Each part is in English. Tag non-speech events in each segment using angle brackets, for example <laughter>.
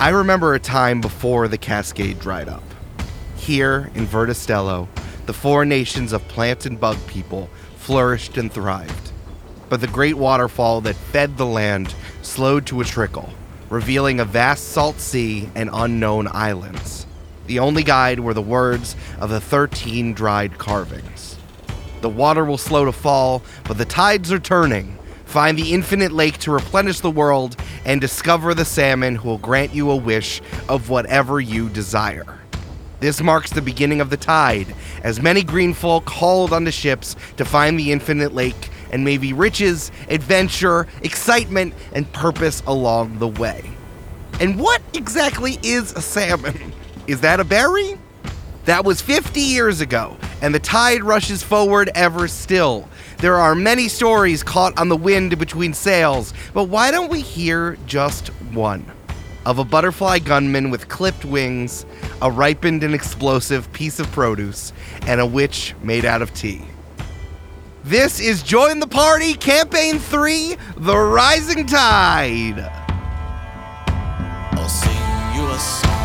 I remember a time before the cascade dried up. Here in Verda Stello, the four nations of plant and bug people flourished and thrived. But the great waterfall that fed the land slowed to a trickle, revealing a vast salt sea and unknown islands. The only guide were the words of the 13 dried carvings. The water will slow to fall, but the tides are turning. Find the infinite lake to replenish the world and discover the salmon who will grant you a wish of whatever you desire. This marks the beginning of the tide, as many green folk hauled onto ships to find the infinite lake and maybe riches, adventure, excitement, and purpose along the way. And what exactly is a salmon? Is that a berry? That was 50 years ago, and the tide rushes forward ever still. There are many stories caught on the wind between sails, but why don't we hear just one? Of a butterfly gunman with clipped wings, a ripened and explosive piece of produce, and a witch made out of tea. This is Join the Party Campaign 3 The Rising Tide. I'll sing you a song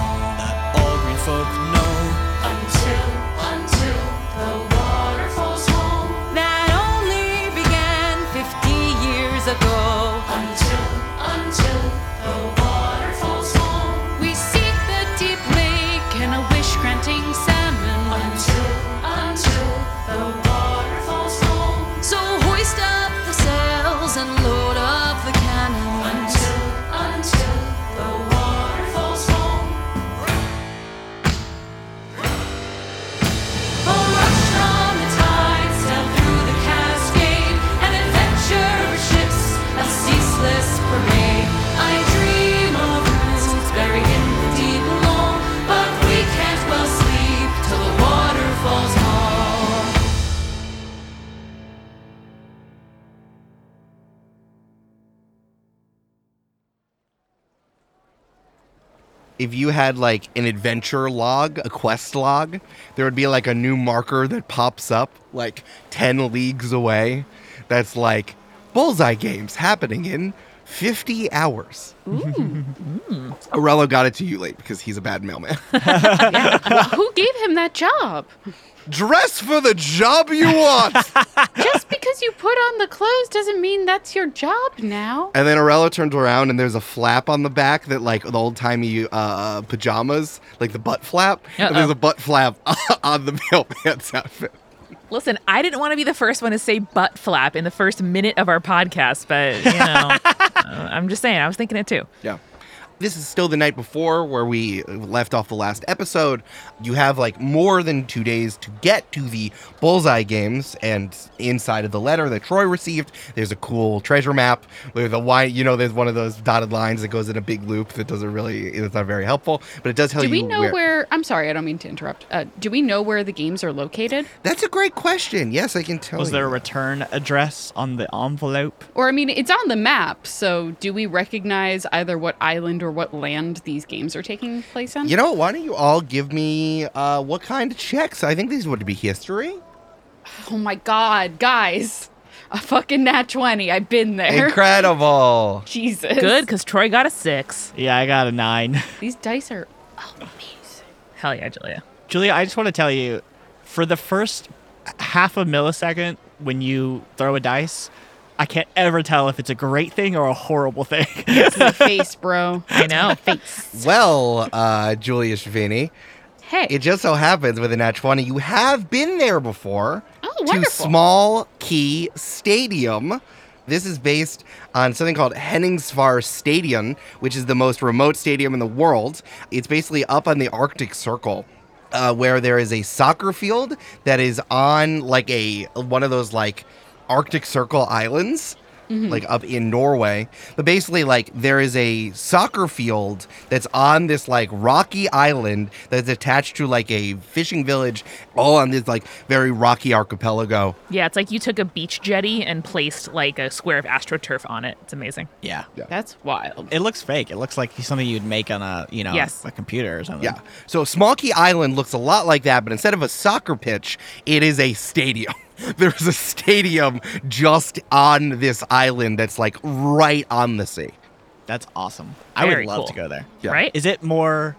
if you had like an adventure log, a quest log, there would be like a new marker that pops up like 10 leagues away that's like bullseye games happening in 50 hours. <laughs> Aurello got it to you late because he's a bad mailman. <laughs> Who gave him that job? Dress for the job you want. <laughs> Just because you put on the clothes doesn't mean that's your job now. and then Aurello turns around and there's a flap on the back that like the old timey uh, pajamas, like the butt flap. And there's a butt flap on the mailman's outfit. Listen, I didn't want to be the first one to say butt flap in the first minute of our podcast, but you know, uh, <laughs> I'm just saying, I was thinking it too. Yeah. This is still the night before where we left off the last episode. You have like more than two days to get to the bullseye games, and inside of the letter that Troy received, there's a cool treasure map with a why you know there's one of those dotted lines that goes in a big loop that doesn't really it's not very helpful, but it does tell Do you we know where, I'm sorry, I don't mean to interrupt. Uh, do we know where the games are located? That's a great question. Yes, I can tell. Was there a return address on the envelope? Or, I mean, it's on the map, so do we recognize either what island or what land these games are taking place on? You know, why don't you all give me uh, what kind of checks? I think these would be history. Oh my god, guys. A fucking nat 20. I've been there. Incredible. <laughs> Jesus. Good, because Troy got a six. Yeah, I got a nine. <laughs> These dice are. Amazing. Hell yeah, Julia. Julia, I just want to tell you, for the first half a millisecond when you throw a dice, I can't ever tell if it's a great thing or a horrible thing. <laughs> It's my <laughs> face, bro. I know. Face. Well, uh, Julius Vinny, Hey. it just so happens with a nat 20, you have been there before Oh, wonderful. to. Small Key Stadium. This is based on something called Henningsvær Stadium, which is the most remote stadium in the world. It's basically up on the Arctic Circle. Uh, where there is a soccer field that is on like a one of those like Arctic Circle islands, mm-hmm. like up in Norway. But basically, like there is a soccer field that's on this like rocky island that's attached to like a fishing village, all on this like very rocky archipelago. Yeah, it's like you took a beach jetty and placed like a square of astroturf on it. It's amazing. yeah. That's wild. It looks fake. It looks like something you'd make on a, you know, Yes. a computer or something. Yeah. So Small Key Island looks a lot like that, but instead of a soccer pitch, it is a stadium. <laughs> There's a stadium just on this island that's like right on the sea. That's awesome. I would love to go there. Yeah. Right? Is it more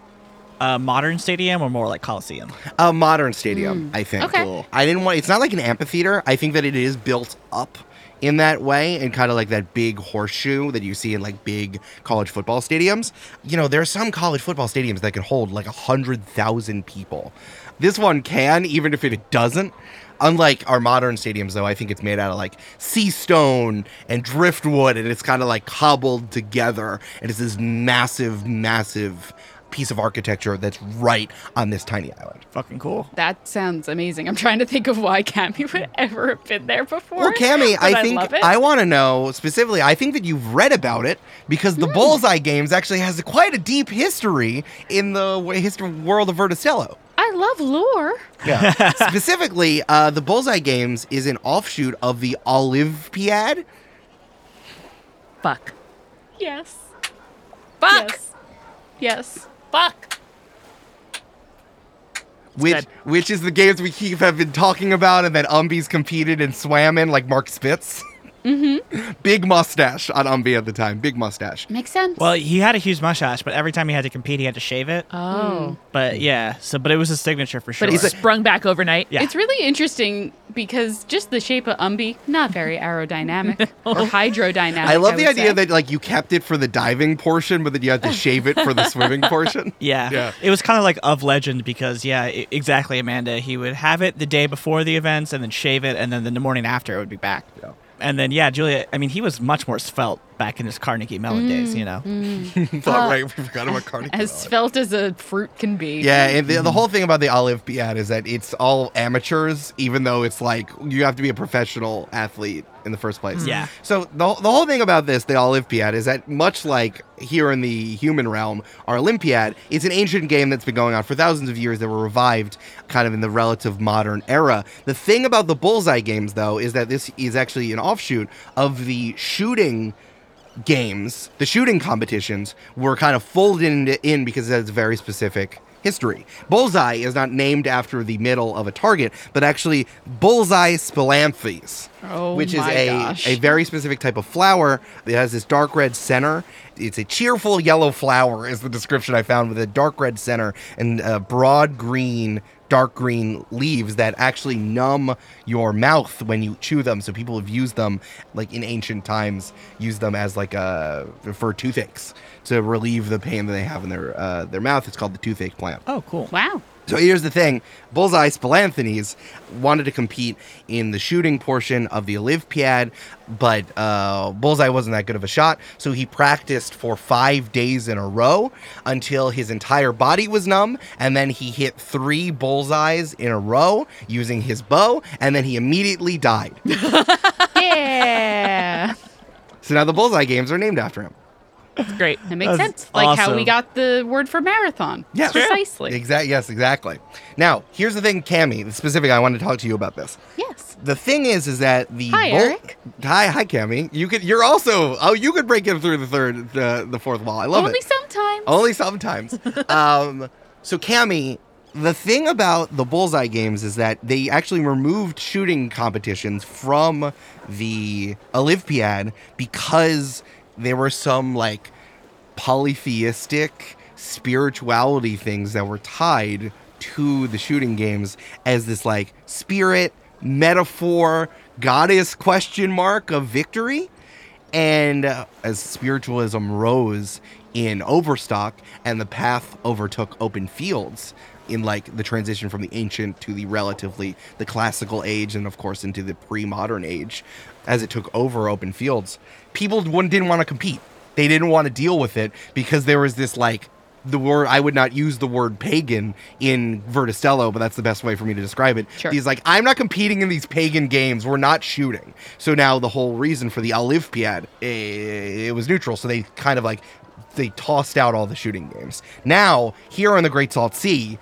a modern stadium or more like Coliseum? A modern stadium, hmm. I think. Okay. Cool. I didn't want. It's not like an amphitheater. I think that it is built up in that way, and kind of like that big horseshoe that you see in like big college football stadiums. You know, there are some college football stadiums that can hold like a hundred thousand people. This one can, even if it doesn't. Unlike our modern stadiums, though, I think it's made out of like sea stone and driftwood, and it's kind of like cobbled together, and it's this massive, massive piece of architecture that's right on this tiny island. Fucking cool. That sounds amazing. I'm trying to think of why Cammy would ever have been there before. Well, Cammy, I think love it. I, want to know specifically. I think that you've read about it because the hmm. Bullseye Games actually has quite a deep history in the history world of Verda Stello. I love lore. Yeah. <laughs> Specifically, uh, the Bullseye Games is an offshoot of the Olympiad. Fuck. Yes. Fuck. Yes. Yes. Fuck. Which, good. which is the games we keep have been talking about, and that Umbies competed and swam in, like Mark Spitz. <laughs> Mm-hmm. Big mustache on Umbi at the time. Big mustache. Makes sense. Well, he had a huge mustache, but every time he had to compete, he had to shave it. Oh. But yeah, so but it was a signature for sure. But it sprung back overnight. Yeah. It's really interesting because just the shape of Umbi, not very aerodynamic <laughs> or hydrodynamic. I love the idea say. that like you kept it for the diving portion, but then you had to shave it for the <laughs> swimming portion. <laughs> Yeah. Yeah. It was kind of like of legend because, yeah, i exactly, Amanda. He would have it the day before the events and then shave it, and then the morning after it would be back. Yeah. And then, yeah, Julia, I mean, he was much more svelte back in his Carnegie Mellon mm, days, you know? Mm. <laughs> Thought, right, we forgot about Carnegie. as Mellon. svelte as a fruit can be. Yeah, and the, the mm-hmm. whole thing about the Olive Olympiad is that it's all amateurs, even though it's like you have to be a professional athlete in the first place. Yeah. So the, the whole thing about this, the Olympiad, is that much like here in the human realm, our Olympiad, it's an ancient game that's been going on for thousands of years that were revived kind of in the relative modern era. The thing about the Bullseye games, though, is that this is actually an offshoot of the shooting games, the shooting competitions were kind of folded in, in because it has very specific history. Bullseye is not named after the middle of a target, but actually Bullseye spilanthes, Oh which is a, gosh. a very specific type of flower. It has this dark red center. It's a cheerful yellow flower, is the description I found, with a dark red center and a broad green dark green leaves that actually numb your mouth when you chew them. So people have used them, like in ancient times, used them as like a for toothaches to relieve the pain that they have in their uh, their mouth. It's called the toothache plant. Oh, cool. Wow. So here's the thing: Bullseye Spilanthes wanted to compete in the shooting portion of the Olympiad, but uh, Bullseye wasn't that good of a shot. So he practiced for five days in a row until his entire body was numb, and then he hit three bullseyes in a row using his bow, and then he immediately died. <laughs> Yeah. so now the Bullseye games are named after him. It's great. That makes That's sense. Like how we got the word for marathon. Yes. Precisely. Exactly. Yes, exactly. Now, here's the thing, Cammy. Specifically, I wanted to talk to you about this. Yes. the thing is, is that the Hi, bull- Eric. Hi, hi, Cammy. You could. You're also. Oh, you could break in through the third, the, the fourth wall. I love it. Only it. sometimes. Only sometimes. <laughs> um. So, Cammy, the thing about the bullseye games is that they actually removed shooting competitions from the Olympiad because there were some like polytheistic spirituality things that were tied to the shooting games as this like spirit metaphor goddess question mark of victory. And uh, as spiritualism rose in overstock and the path overtook open fields in like the transition from the ancient to the relatively the classical age and of course into the pre-modern age as it took over open fields people didn't want to compete they didn't want to deal with it because there was this like the word I would not use the word pagan in Verda Stello, but that's the best way for me to describe it. Sure. He's like, I'm not competing in these pagan games. We're not shooting. So now the whole reason for the Olympiad, it was neutral. So they kind of like they tossed out all the shooting games. Now here on the Great Salt Sea,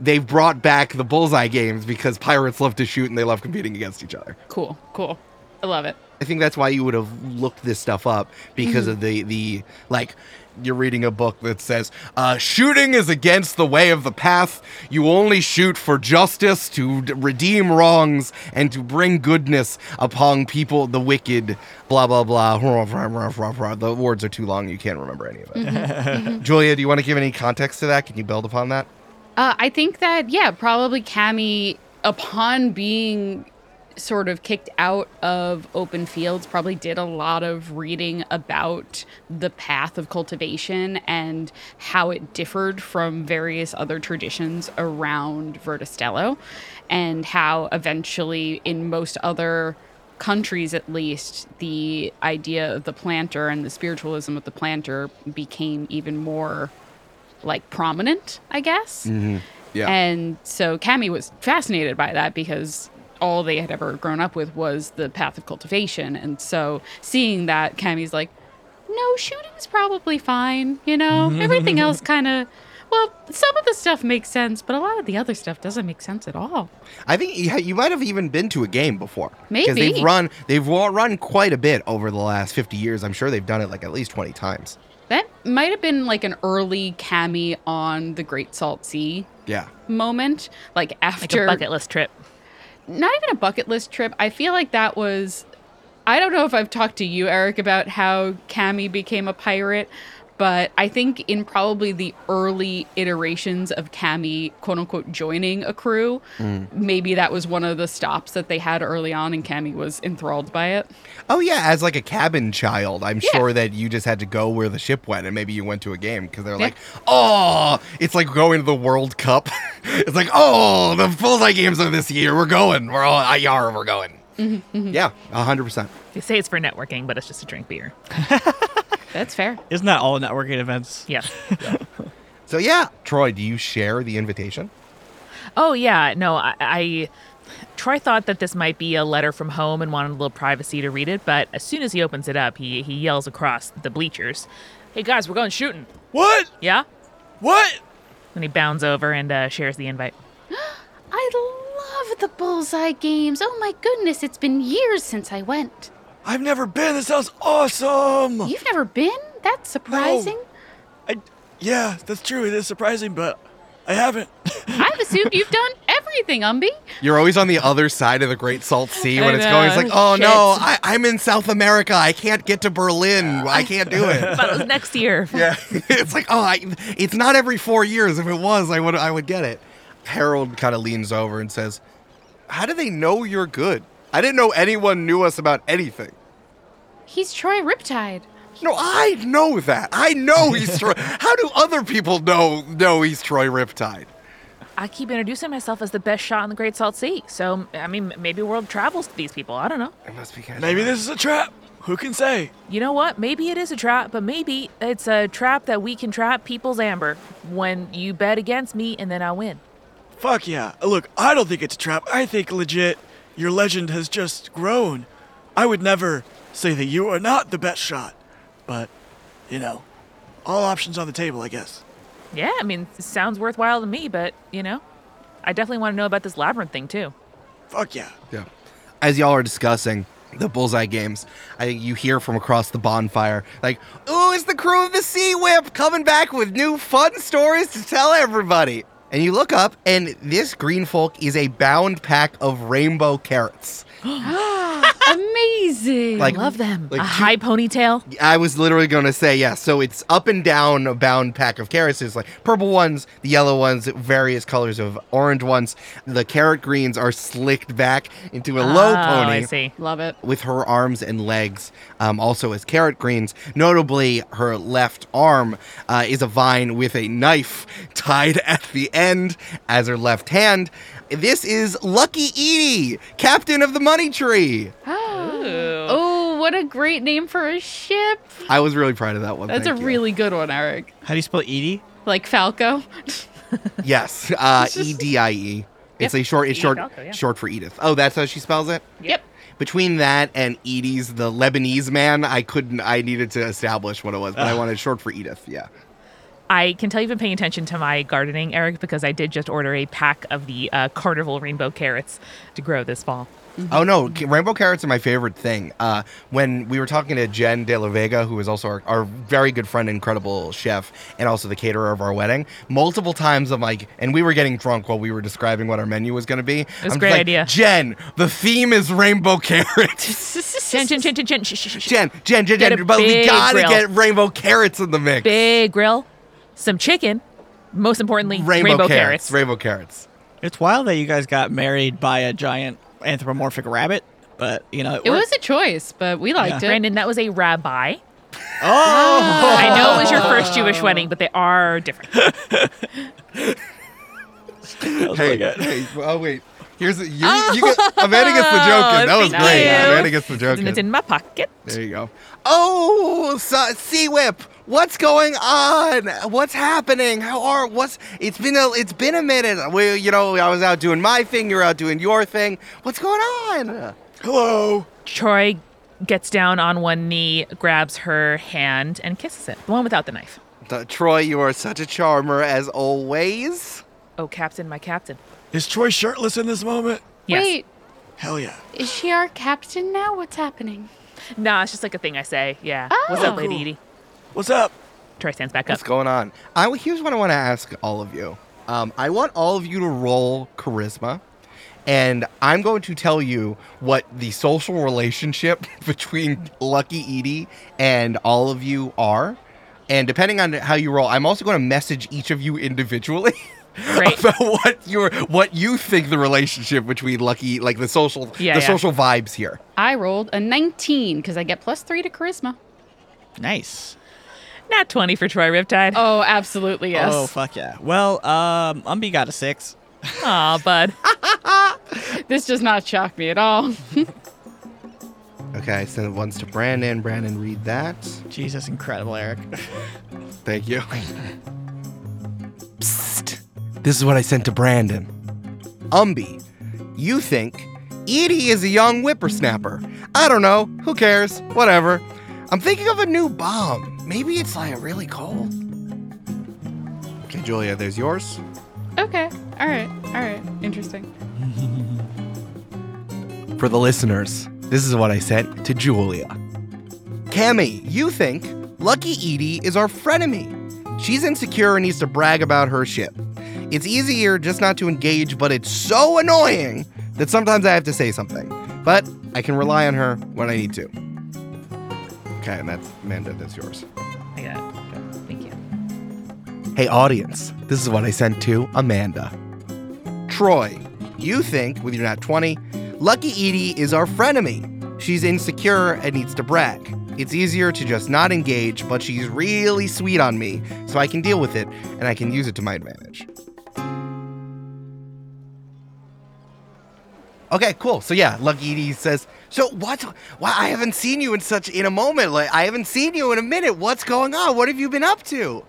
they've brought back the bullseye games because pirates love to shoot and they love competing against each other. Cool. Cool. I love it. I think that's why you would have looked this stuff up because Mm-hmm. of the the like you're reading a book that says uh, shooting is against the way of the path. You only shoot for justice to d- redeem wrongs and to bring goodness upon people, the wicked. Blah blah blah. <laughs> The words are too long. You can't remember any of it. <laughs> Julia, do you want to give any context to that? Can you build upon that? Uh, I think that yeah, probably Cammy, upon being sort of kicked out of open fields, probably did a lot of reading about the path of cultivation and how it differed from various other traditions around Verda Stello, and how eventually in most other countries at least the idea of the planter and the spiritualism of the planter became even more like prominent, I guess. Mm-hmm. Yeah. And so Cammy was fascinated by that because all they had ever grown up with was the path of cultivation. And so seeing that, Cammy's like, no, shooting's probably fine. You know, mm-hmm. everything else kind of, well, some of the stuff makes sense, but a lot of the other stuff doesn't make sense at all. I think you, you might have even been to a game before. Because Maybe. they've run they've run quite a bit over the last 50 years. I'm sure they've done it like at least 20 times. That might have been like an early Cammy on the Great Salt Sea Yeah. moment. Like after Like after a bucket list trip. Not even a bucket list trip. I feel like that was. I don't know if I've talked to you, Eric, about how Cammy became a pirate, but I think in probably the early iterations of Cammy, quote unquote, joining a crew, mm. maybe that was one of the stops that they had early on, and Cammy was enthralled by it. Oh yeah, as like a cabin child, I'm Yeah. sure that you just had to go where the ship went, and maybe you went to a game because they're Yeah. like, oh, it's like going to the World Cup. <laughs> it's like, oh, the bullseye games of this year, we're going, we're all IR, we're going. Mm-hmm, mm-hmm. Yeah, hundred percent. They say it's for networking, but it's just to drink beer. <laughs> That's fair. Isn't that all networking events? Yeah. <laughs> So yeah, Troy, do you share the invitation? Oh yeah, no, I, I Troy thought that this might be a letter from home and wanted a little privacy to read it, but as soon as he opens it up, he he yells across the bleachers, "Hey guys, we're going shooting!" What? Yeah. What? Then he bounds over and uh, shares the invite. <gasps> I love the bullseye games. Oh my goodness, it's been years since I went. I've never been. This sounds awesome. You've never been? That's surprising. No. I, yeah, that's true. It is surprising, but I haven't. <laughs> I've assumed you've done everything, Umbi. You're always on the other side of the Great Salt Sea when it's going. It's like, oh no, shit. I, I'm in South America. I can't get to Berlin. I can't do it. But it was next year. <laughs> Yeah, <laughs> it's like, oh, I, it's not every four years. If it was, I would, I would get it. Harold kind of leans over and says, "How do they know you're good? I didn't know anyone knew us about anything. He's Troy Riptide. No, I know that. I know he's Troy. <laughs> How do other people know know he's Troy Riptide? I keep introducing myself as the best shot in the Great Salt Sea. So I mean, maybe world travels to these people. I don't know. It must be kind Maybe this is a trap. Who can say? You know what? Maybe it is a trap, but maybe it's a trap that we can trap people's amber when you bet against me and then I win. Fuck yeah. Look, I don't think it's a trap. I think legit your legend has just grown. I would never say that you are not the best shot. But, you know, all options on the table, I guess. Yeah, I mean, it sounds worthwhile to me, but you know, I definitely want to know about this labyrinth thing too. Fuck yeah. Yeah. As y'all are discussing the bullseye games, I think you hear from across the bonfire, like, "Ooh, it's the crew of the Sea Whip coming back with new fun stories to tell everybody." And you look up, and this green folk is a bound pack of rainbow carrots. <gasps> Amazing. Like, Love them. like a two- high ponytail. I was literally going to say, yeah. So it's up and down a bound pack of carrots. There's like purple ones, the yellow ones, various colors of orange ones. The carrot greens are slicked back into a low oh, pony. I see. Love it. with her arms and legs um, also as carrot greens. Notably, her left arm uh, is a vine with a knife tied at the end as her left hand. This is Lucky Edie, captain of the money tree. <gasps> Oh, what a great name for a ship. I was really proud of that one. That's thank a you. really good one, Eric. How do you spell Edie? Like Falco. <laughs> yes, uh, E D I E. It's a short. It's short. Falco, yeah. Short for Edith. Oh, that's how she spells it. Yep. Between that and Edie's, the Lebanese man, I couldn't. I needed to establish what it was, but I wanted short for Edith. Yeah. I can tell you've been paying attention to my gardening, Eric, because I did just order a pack of the uh, Carnival rainbow carrots to grow this fall. Oh no, rainbow carrots are my favorite thing. Uh, when we were talking to Jen De La Vega, who is also our, our very good friend, incredible chef, and also the caterer of our wedding, multiple times I'm like, and we were getting drunk while we were describing what our menu was going to be. It was a great idea. Jen, the theme is rainbow carrots. <laughs> Chin, chin, chin, chin, chin. Shh, shh, shh, shh. Jen, Jen, Jen, Get Jen, a but we big gotta grill. get rainbow carrots in the mix. Big grill, some chicken. Most importantly, rainbow, carrots. Rainbow carrots. It's wild that you guys got married by a giant anthropomorphic rabbit, but you know it, It was a choice, but we liked it. Brandon, that was a rabbi. <laughs> Oh, I know it was your first Jewish wedding, but they are different. <laughs> that was hey, oh wait. Here's a, you, you get, Amanda gets the joke in. That was thank great. you. Amanda gets the joke and it's in. in my pocket. There you go. Oh, so, Sea Whip, what's going on? What's happening? How are what's? It's been a it's been a minute. We, you know, I was out doing my thing. You're out doing your thing. What's going on? Hello. Troy gets down on one knee, grabs her hand, and kisses it. The one without the knife. The- Troy, you are such a charmer as always. Oh, Captain, my Captain. Is Troy shirtless in this moment? Yes. Wait, Hell yeah. is she our captain now? What's happening? Nah, it's just like a thing I say. Yeah. Oh. What's up, oh. Lady Cool. Edie? What's up? Troy stands back up. What's going on? I, here's what I want to ask all of you. Um, I want all of you to roll charisma, and I'm going to tell you what the social relationship <laughs> between Lucky Edie and all of you are. And depending on how you roll, I'm also going to message each of you individually. <laughs> Great. about what your what you think the relationship between Lucky like the social Yeah, the yeah. social vibes here. I rolled a 19 because I get plus three to charisma. Nice. Not 20 for Troy Riptide. Oh, absolutely, yes. Oh fuck yeah. Well, um, Umbi got a six. Aw, bud. <laughs> This does not shock me at all. <laughs> Okay, I sent it once to Brandon. Brandon, read that. Jesus, incredible, Eric. <laughs> Thank you. Psst. This is what I sent to Brandon. Umby, you think Edie is a young whippersnapper. I don't know. Who cares? Whatever. I'm thinking of a new bomb. Maybe it's like really cold. Okay, Julia, there's yours. okay, all right, all right. Interesting. <laughs> For the listeners, this is what I sent to Julia. Cammy, you think Lucky Edie is our frenemy. She's insecure and needs to brag about her shit. It's easier just not to engage, but it's so annoying that sometimes I have to say something. But I can rely on her when I need to. Okay, and that's Amanda, that's yours. I got it. Good. Thank you. Hey, audience, this is what I sent to Amanda. Troy, you think, with your nat 20, Lucky Edie is our frenemy. She's insecure and needs to brag. It's easier to just not engage, but she's really sweet on me, so I can deal with it and I can use it to my advantage. Okay, cool. So yeah, Lucky Edie says, "So what? Why I haven't seen you in such in a moment. Like I haven't seen you in a minute. What's going on? What have you been up to?"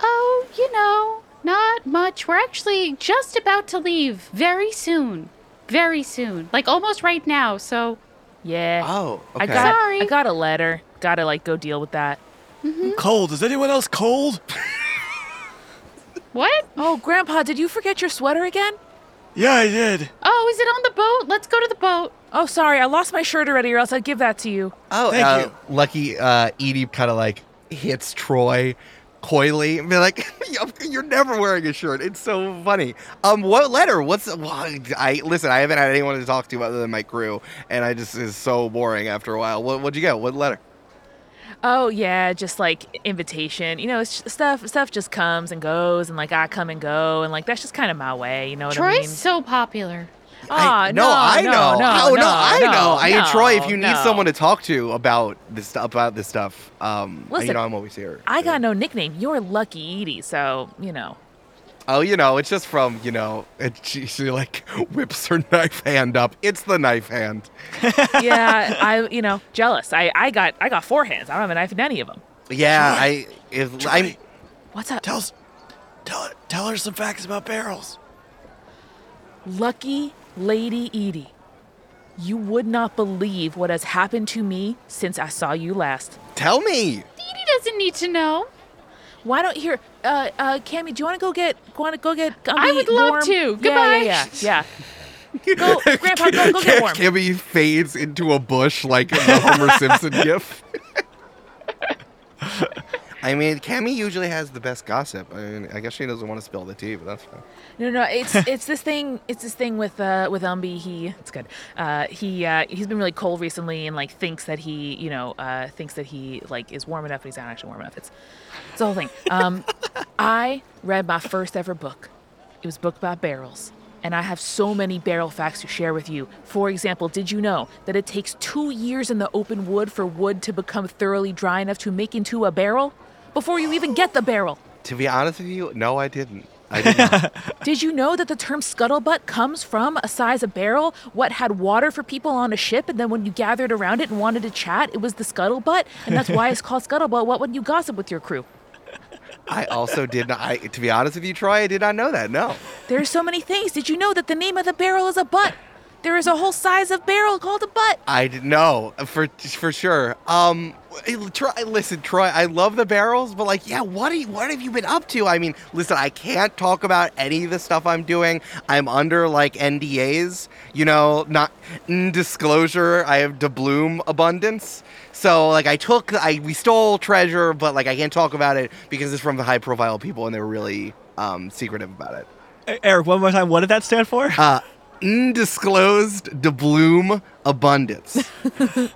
Oh, you know, not much. We're actually just about to leave very soon. Very soon. Like almost right now. So, Yeah. Oh, okay. I got Sorry. I got a letter. Gotta like go deal with that. Mm-hmm. Cold. Is anyone else cold? <laughs> what? Oh, Grandpa, did you forget your sweater again? Yeah, I did. Oh, is it on the boat? Let's go to the boat. Oh, sorry, I lost my shirt already, or else I'd give that to you. Oh, Thank uh, you. Lucky uh, Edie kind of like hits Troy coyly and be like, <laughs> "You're never wearing a shirt." It's so funny. Um, what letter? What's well, I listen? I haven't had anyone to talk to other than my crew, and I just is so boring after a while. What what'd you get? What letter? Oh yeah, just like invitation. You know, it's just, stuff stuff just comes and goes, and like I come and go, and like that's just kind of my way. You know what Troy's I mean? Troy's so popular. Aw, I, no, I know. no, oh, no, I no, know. I no, Troy, if you need no. someone to talk to about this stu- about this stuff, um, you Listen, know, I'm always here. I got no nickname. You're Lucky Edie, so you know. Oh, you know, it's just from you know, it, <laughs> she, she like whips her knife hand up. It's the knife hand. <laughs> Yeah, I you know jealous. I I got I got four hands. I don't have a knife in any of them. Yeah, Troy. I if Troy, I'm What's up? tell us, tell, tell her some facts about barrels. Lucky Lady Edie. You would not believe what has happened to me since I saw you last. tell me. Edie doesn't need to know. Why don't here, uh, uh, Cammy? Do you want to go get? Want to go get? I would love warm? to. Goodbye. Yeah, yeah, yeah. <laughs> Go, Grandpa, go, go get warm. Kimmy fades into a bush like in the Homer Simpson gif. <laughs> I mean, Cammy usually has the best gossip. I mean, I guess she doesn't want to spill the tea, but that's fine. No, no, it's <laughs> it's this thing. It's this thing with uh with Umbi. He it's good. Uh, he uh, he's been really cold recently, and like thinks that he you know uh, thinks that he like is warm enough, but he's not actually warm enough. It's it's the whole thing. Um, <laughs> I read my first ever book. It was a book about barrels. And I have so many barrel facts to share with you. For example, did you know that it takes two years in the open wood for wood to become thoroughly dry enough to make into a barrel? Before you even get the barrel. To be honest with you, no, I didn't. I did not. <laughs> Did you know that the term scuttlebutt comes from a size of barrel? What had water for people on a ship, and then when you gathered around it and wanted to chat, it was the scuttlebutt, and that's why it's called scuttlebutt. What when you gossip with your crew? I also did not. I, to be honest with you, Troy, I did not know that. No. There's so many things. Did you know that the name of the barrel is a butt? There is a whole size of barrel called a butt. I know for for sure. Um, Troy, listen, Troy, I love the barrels, but like, yeah, what are you, what have you been up to? I mean, listen, I can't talk about any of the stuff I'm doing. I'm under like NDAs, you know, not n- disclosure. I have doubloon abundance. So like, I took, I we stole treasure, but like, I can't talk about it because it's from the high profile people and they were really um secretive about it. Eric, one more time. What did that stand for? Uh, undisclosed doubloon abundance. <laughs>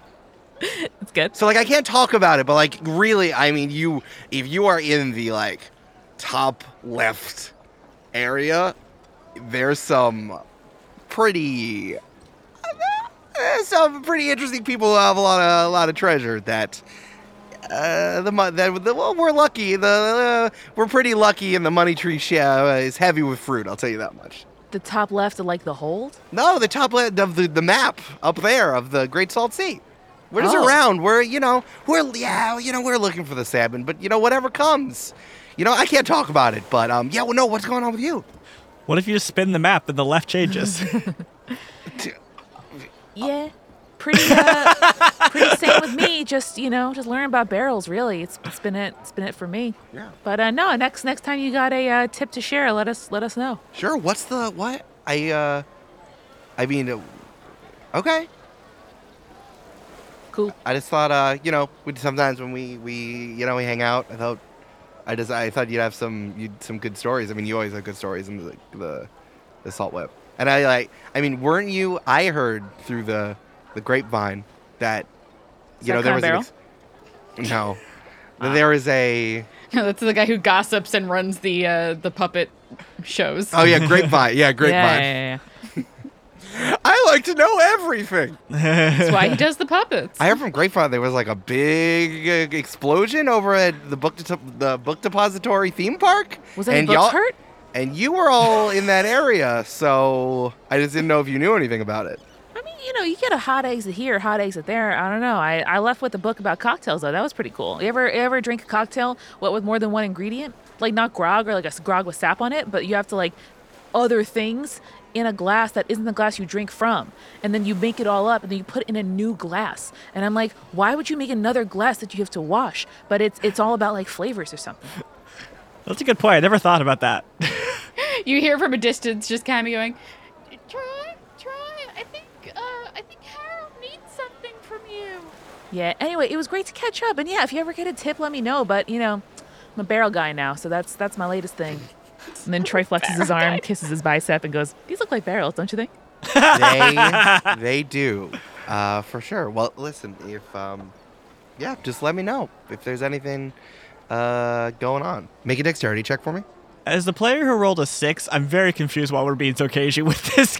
It's good. So like I can't talk about it, but like really, I mean, you if you are in the like top left area, there's some pretty some pretty interesting people who have a lot of a lot of treasure that. Uh, the, that the well, we're lucky. The uh, we're pretty lucky, and the money tree sh- uh, is heavy with fruit. I'll tell you that much. The top left of like the hold. No, the top left of the, the map up there of the Great Salt Sea. We're just Oh. around. We're you know we're yeah you know we're looking for the salmon, but you know whatever comes, you know I can't talk about it. But um yeah well no what's going on with you? What if you just spin the map and the left changes? <laughs> <laughs> Yeah, pretty uh, pretty same with me. Just you know, just learn about barrels. Really, it's, it's been it. It's been it for me. Yeah. But uh, no, next next time you got a uh, tip to share, let us let us know. Sure. What's the what? I uh, I mean, uh, okay. Cool. I just thought uh you know we sometimes when we we you know we hang out I thought I just I thought you'd have some you'd some good stories. I mean you always have good stories in the the, the salt whip. And I like I mean weren't you I heard through the the grapevine that you that know there was Crown an ex- no that <laughs> there is a <laughs> no, That's the guy who gossips and runs the uh, the puppet shows. oh yeah grapevine yeah <laughs> grapevine yeah, yeah. yeah. I like to know everything. That's why he does the puppets. I heard from Grapevine there was like a big uh, explosion over at the book de- the book depository theme park. Was any and books y'all- hurt? And you were all in that area, so I just didn't know if you knew anything about it. I mean, you know, you get a hot exit here, hot exit there. I don't know. I, I left with a book about cocktails though. That was pretty cool. You ever ever drink a cocktail what with more than one ingredient? Like not grog or like a grog with sap on it, but you have to like other things in a glass that isn't the glass you drink from. And then you make it all up and then you put it in a new glass. And I'm like, why would you make another glass that you have to wash? But it's it's all about like flavors or something. That's a good point. I never thought about that. <laughs> You hear from a distance just kind of going, Troy, Troy, I think, uh, I think Harold needs something from you. Yeah. Anyway, it was great to catch up. And yeah, if you ever get a tip, let me know. But you know, I'm a barrel guy now, so that's that's my latest thing. And then Troy flexes his arm, kisses his bicep, and goes, "These look like barrels, don't you think?" They <laughs> they do, uh, for sure. Well, listen, if um, yeah, just let me know if there's anything uh going on. Make a dexterity check for me. As the player who rolled a six, I'm very confused why we're being so cagey with <laughs> this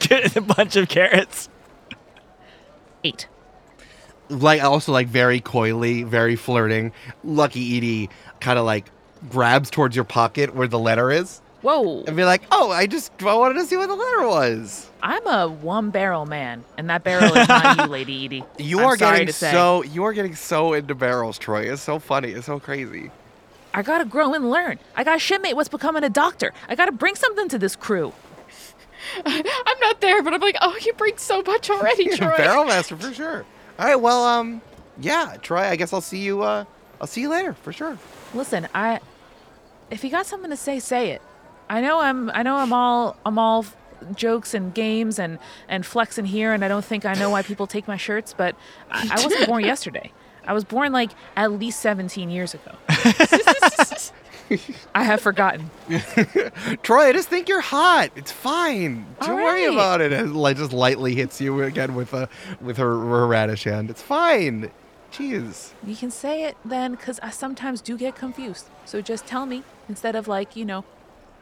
bunch of carrots. Eight. Like also like very coyly, very flirting. Lucky Edie kind of like grabs towards your pocket where the letter is Whoa! and be like, "Oh, I just I wanted to see what the letter was." I'm a one barrel man, and that barrel is not you, Lady Edie. <laughs> You I'm are sorry getting to say. so you are getting so into barrels, Troy. It's so funny. It's so crazy. I gotta grow and learn. I got a shipmate what's becoming a doctor. I gotta bring something to this crew. <laughs> I'm not there, but I'm like, oh, you bring so much already, <laughs> You're Troy. a barrel master for sure. All right, well, um, yeah, Troy. I guess I'll see you. Uh, I'll see you later for sure. Listen, I if you got something to say, say it. I know I'm I know I'm all I'm all jokes and games and and flexing here, and I don't think I know why people take my shirts, but I, I wasn't born <laughs> yesterday. I was born like at least 17 years ago. <laughs> <laughs> I have forgotten. <laughs> Troy, I just think you're hot. It's fine. Don't All worry about it. And like just lightly hits you again with a with her, her radish hand. It's fine. Jeez. You can say it then, because I sometimes do get confused. So just tell me instead of like, you know,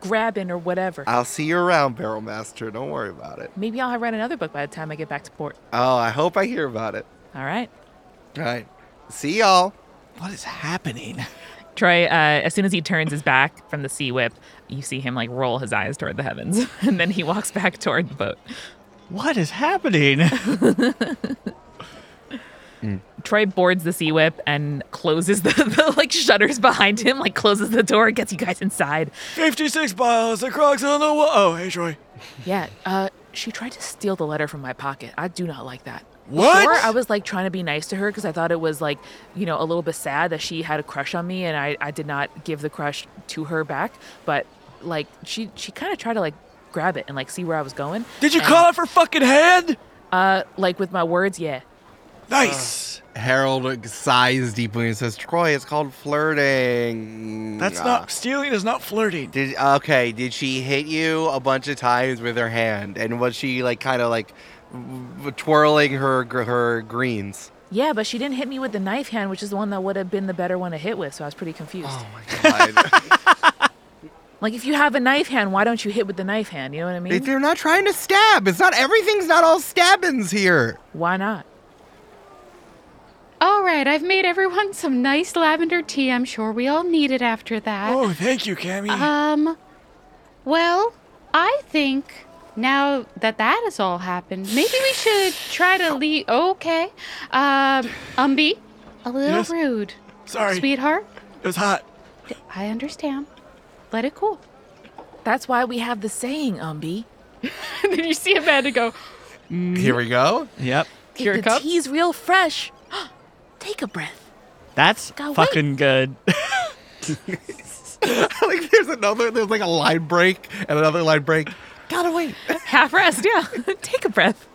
grabbing or whatever. I'll see you around, Barrel Master. Don't worry about it. Maybe I'll have read another book by the time I get back to port. Oh, I hope I hear about it. All right. All right. See y'all. What is happening? <laughs> Troy, uh, as soon as he turns his back from the sea whip, you see him like roll his eyes toward the heavens, <laughs> and then he walks back toward the boat. What is happening? <laughs> Troy boards the sea whip and closes the, <laughs> the like shutters behind him, like closes the door, gets you guys inside. 56 miles, the crocs on the wall. Oh, hey, Troy. Yeah, uh, she tried to steal the letter from my pocket. I do not like that. What? Before, I was like trying to be nice to her because I thought it was like, you know, a little bit sad that she had a crush on me and I, I did not give the crush to her back. But like she she kind of tried to like grab it and like see where I was going. Did you And, call it for fucking hand? Uh, like with my words, yeah. Nice. Harold sighs deeply and says, "Troy, it's called flirting." That's Ah. not stealing. Is not flirting. Did okay? Did she hit you a bunch of times with her hand, and was she like kind of like w- twirling her her greens? Yeah, but she didn't hit me with the knife hand, which is the one that would have been the better one to hit with. So I was pretty confused. Oh my god! <laughs> Like if you have a knife hand, why don't you hit with the knife hand? You know what I mean? You're not trying to stab. It's not everything's not all stabbings here. Why not? All right, I've made everyone some nice lavender tea. I'm sure we all need it after that. Oh, thank you, Cammy. Um, well, I think now that that has all happened, maybe we should try to leave. Okay. Um, Umbi, a little Yes? rude. Sorry, Sweetheart, it was hot. I understand. Let it cool. That's why we have the saying, Umbi. <laughs> And then you see Amanda go, Here we go. yep. Here if it the comes. tea's real fresh, <gasps> take a breath. That's Go, wait. fucking good. <laughs> <laughs> like there's another. There's like a line break and another line break. Gotta wait. <laughs> Half rest, yeah. <laughs> take a breath.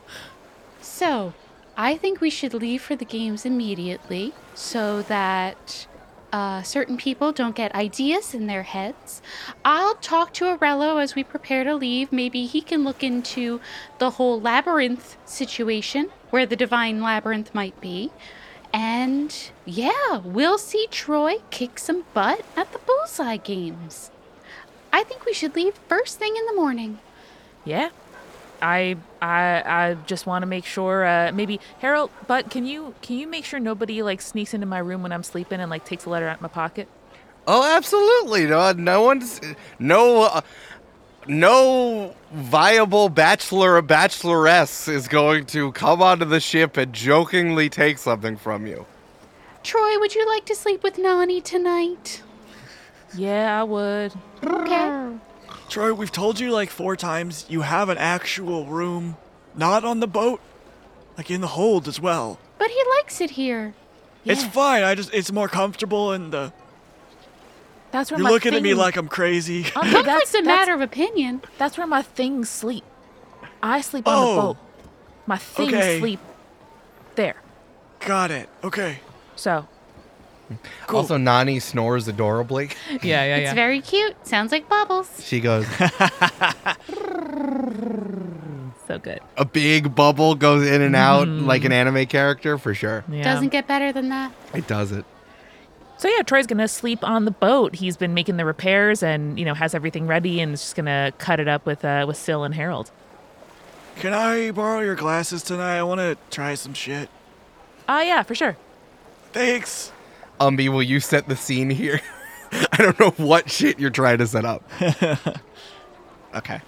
So, I think we should leave for the games immediately so that uh, certain people don't get ideas in their heads. I'll talk to Arello as we prepare to leave. Maybe he can look into the whole labyrinth situation, where the divine labyrinth might be. And yeah, we'll see Troy kick some butt at the bullseye games. I think we should leave first thing in the morning. Yeah. I I I just want to make sure uh maybe Harold, but can you can you make sure nobody like sneaks into my room when I'm sleeping and like takes a letter out of my pocket? Oh, absolutely. No, no one's no uh, no viable bachelor or bacheloress is going to come onto the ship and jokingly take something from you. Troy, would you like to sleep with Nani tonight? Yeah, I would. Okay. Troy, we've told you like four times you have an actual room, not on the boat, like in the hold as well. But he likes it here. It's Yeah. fine. I just it's more comfortable and the That's where you're my looking at me like I'm crazy. <laughs> Umbi, Comfort's that's, a matter of opinion. that's where my things sleep. I sleep on Oh. the boat. My things Okay. sleep there. Got it. Okay. So Cool. Also, Nani snores adorably. yeah, <laughs> <laughs> yeah, yeah. It's very cute. Sounds like bubbles. She goes, <laughs> so good. a big bubble goes in and out like an anime character for sure. Yeah. Doesn't get better than that. It does it. So yeah, Troy's gonna sleep on the boat. He's been making the repairs and you know has everything ready and is just gonna cut it up with uh with Syl and Harold. Can I borrow your glasses tonight? I want to try some shit. Ah, yeah, for sure. Thanks. Umby, will you set the scene here? <laughs> I don't know what shit you're trying to set up. <laughs> Okay.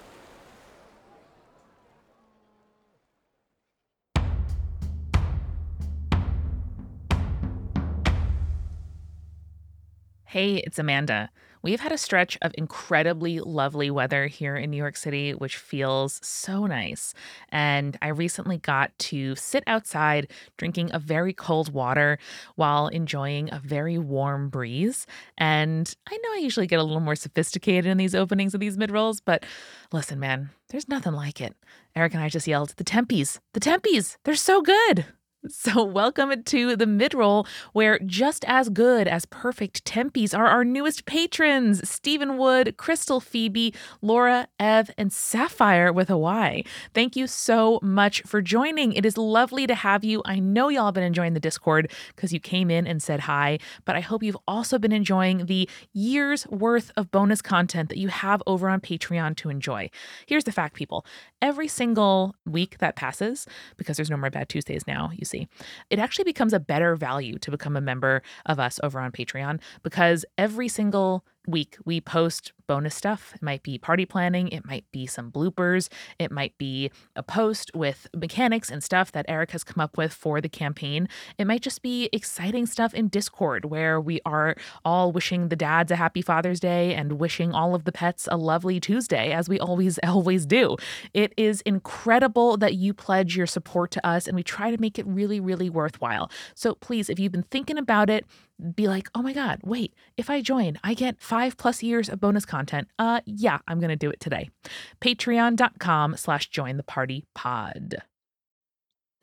Hey, it's Amanda. We've had a stretch of incredibly lovely weather here in New York City, which feels so nice. And I recently got to sit outside drinking a very cold water while enjoying a very warm breeze. And I know I usually get a little more sophisticated in these openings of these mid rolls, but listen, man, there's nothing like it. Eric and I just yelled, The Tempies, the Tempies, they're so good. So, welcome to the midroll, where just as good as perfect Tempies are our newest patrons Stephen Wood, Crystal Phoebe, Laura, Ev, and Sapphire with a Y. Thank you so much for joining. It is lovely to have you. I know y'all have been enjoying the Discord because you came in and said hi, but I hope you've also been enjoying the year's worth of bonus content that you have over on Patreon to enjoy. Here's the fact, people every single week that passes, because there's no more Bad Tuesdays now, you see, it actually becomes a better value to become a member of us over on Patreon because every single week we post bonus stuff. It might be party planning, it might be some bloopers, it might be a post with mechanics and stuff that Eric has come up with for the campaign. It might just be exciting stuff in Discord where we are all wishing the dads a happy Father's Day and wishing all of the pets a lovely Tuesday, as we always, <laughs> always do. It is incredible that you pledge your support to us and we try to make it really, really worthwhile. So please, if you've been thinking about it, be like, oh my God, wait, if I join, I get five plus years of bonus content. Uh yeah, I'm gonna do it today. Patreon.com slash join the party pod.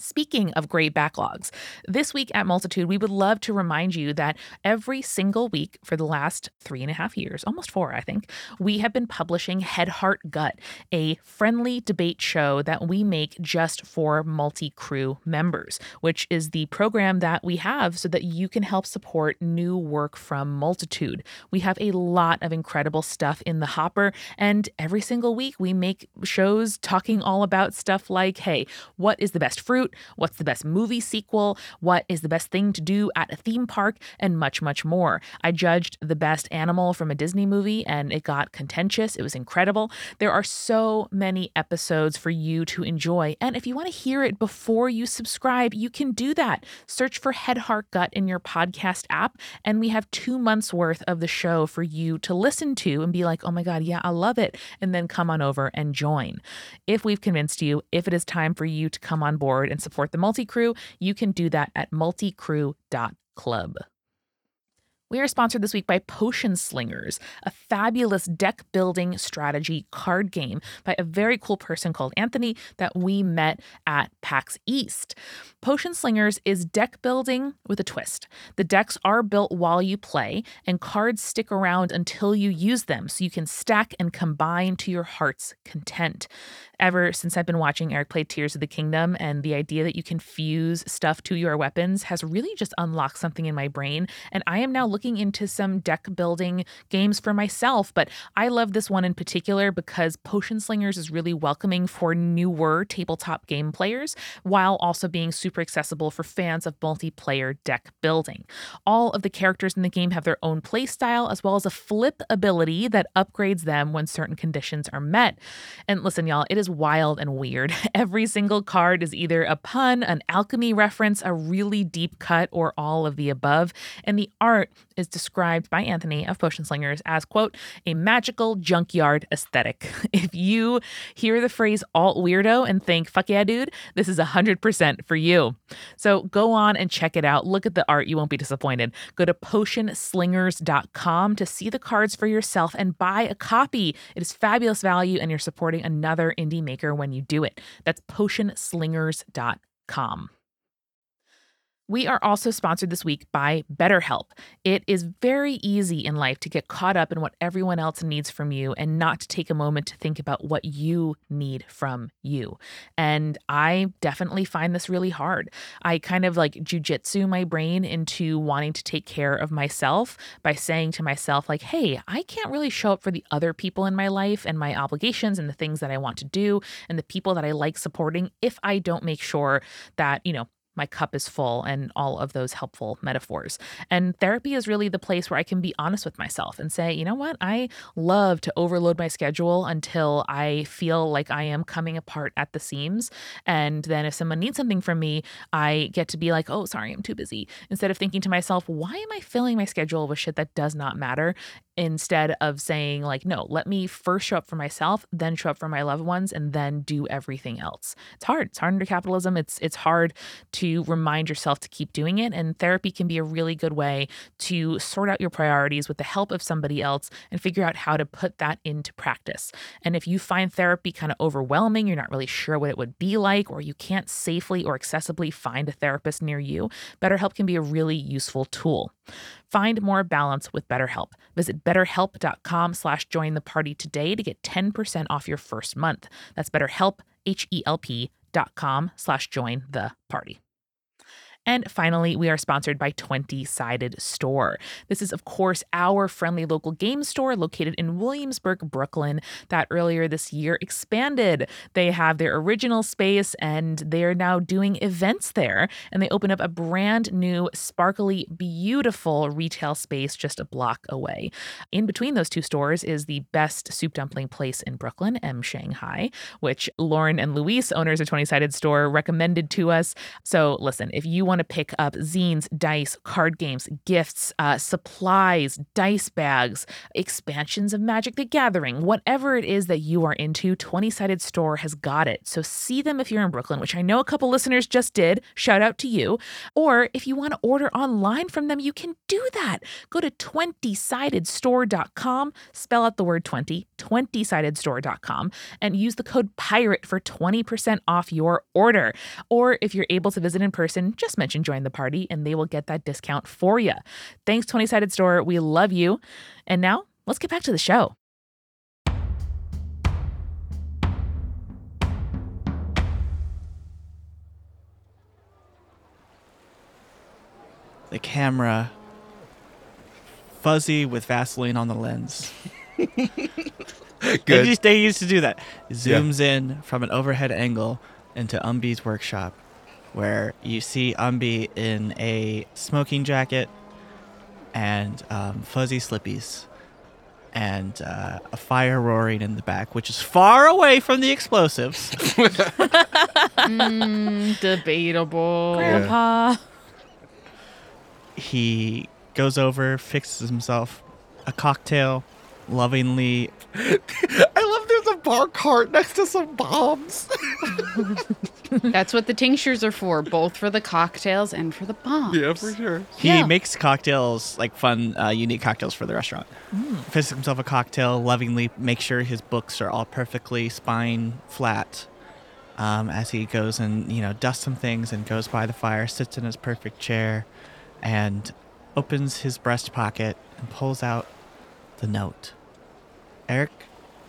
Speaking of great backlogs, this week at Multitude, we would love to remind you that every single week for the last three and a half years, almost four, I think, we have been publishing Head Heart Gut, a friendly debate show that we make just for multi crew members, which is the program that we have so that you can help support new work from Multitude. We have a lot of incredible stuff in the hopper, and every single week we make shows talking all about stuff like hey, what is the best fruit? What's the best movie sequel, what is the best thing to do at a theme park, and much, much more. I judged the best animal from a Disney movie and it got contentious. It was incredible. There are so many episodes for you to enjoy. And if you want to hear it before you subscribe, you can do that. Search for Head Heart Gut in your podcast app, and we have two months worth of the show for you to listen to and be like, oh my God, yeah, I love it. And then come on over and join. If we've convinced you, if it is time for you to come on board and support the multi crew, you can do that at multicrew.club. We are sponsored this week by Potion Slingers, a fabulous deck building strategy card game by a very cool person called Anthony that we met at PAX East. Potion Slingers is deck building with a twist. The decks are built while you play, and cards stick around until you use them, so you can stack and combine to your heart's content. Ever since I've been watching Eric play Tears of the Kingdom, and the idea that you can fuse stuff to your weapons has really just unlocked something in my brain. And I am now looking into some deck building games for myself. But I love this one in particular because Potion Slingers is really welcoming for newer tabletop game players while also being super accessible for fans of multiplayer deck building. All of the characters in the game have their own play style as well as a flip ability that upgrades them when certain conditions are met. And listen, y'all, it is wild and weird. <laughs> Every single card is either a pun, an alchemy reference, a really deep cut, or all of the above. And the art is described by Anthony of Potion Slingers as, quote, a magical junkyard aesthetic. <laughs> If you hear the phrase alt weirdo and think, fuck yeah, dude, this is 100% for you. So go on and check it out. Look at the art. You won't be disappointed. Go to potionslingers.com to see the cards for yourself and buy a copy. It is fabulous value, and you're supporting another indie maker when you do it. That's potionslingers.com. We are also sponsored this week by BetterHelp. It is very easy in life to get caught up in what everyone else needs from you and not to take a moment to think about what you need from you. And I definitely find this really hard. I kind of like jujitsu my brain into wanting to take care of myself by saying to myself, like, hey, I can't really show up for the other people in my life and my obligations and the things that I want to do and the people that I like supporting if I don't make sure that, you know, my cup is full, and all of those helpful metaphors. And therapy is really the place where I can be honest with myself and say, you know what? I love to overload my schedule until I feel like I am coming apart at the seams. And then if someone needs something from me, I get to be like, oh, sorry, I'm too busy. Instead of thinking to myself, why am I filling my schedule with shit that does not matter? Instead of saying, like, no, let me first show up for myself, then show up for my loved ones, and then do everything else. It's hard. It's hard under capitalism. It's it's hard to remind yourself to keep doing it. And therapy can be a really good way to sort out your priorities with the help of somebody else and figure out how to put that into practice. And if you find therapy kind of overwhelming, you're not really sure what it would be like, or you can't safely or accessibly find a therapist near you, BetterHelp can be a really useful tool. Find more balance with BetterHelp. Visit betterhelp.com slash join the party today to get 10% off your first month. That's betterhelp, H-E-L-P dot com slash join the party. And finally, we are sponsored by 20 Sided Store. This is, of course, our friendly local game store located in Williamsburg, Brooklyn, that earlier this year expanded. They have their original space and they're now doing events there. And they open up a brand new, sparkly, beautiful retail space just a block away. In between those two stores is the best soup dumpling place in Brooklyn, M Shanghai, which Lauren and Luis, owners of 20 Sided Store, recommended to us. So listen, if you want to pick up zines, dice, card games, gifts, uh, supplies, dice bags, expansions of Magic the Gathering, whatever it is that you are into, 20 Sided Store has got it. So see them if you're in Brooklyn, which I know a couple listeners just did. Shout out to you. Or if you want to order online from them, you can do that. Go to 20sidedstore.com, spell out the word 20, 20sidedstore.com, and use the code PIRATE for 20% off your order. Or if you're able to visit in person, just mention join the party and they will get that discount for you. Thanks, 20 Sided Store. We love you. And now let's get back to the show. The camera fuzzy with Vaseline on the lens. <laughs> They used, they used to do that. Zooms in from an overhead angle into Umbi's workshop, where you see Umbi in a smoking jacket and um, fuzzy slippies, and uh, a fire roaring in the back, which is far away from the explosives. <laughs> Mm, debatable. Grandpa. he goes over, fixes himself a cocktail, lovingly <laughs> I love there's a bar cart next to some bombs. <laughs> That's what the tinctures are for, both for the cocktails and for the bombs. Yeah, for sure. He Yeah. makes cocktails, like fun, uh, unique cocktails for the restaurant. Fixes himself a cocktail, lovingly makes sure his books are all perfectly spine flat. Um, as he goes and you know dusts some things and goes by the fire, sits in his perfect chair, and opens his breast pocket and pulls out the note. Eric,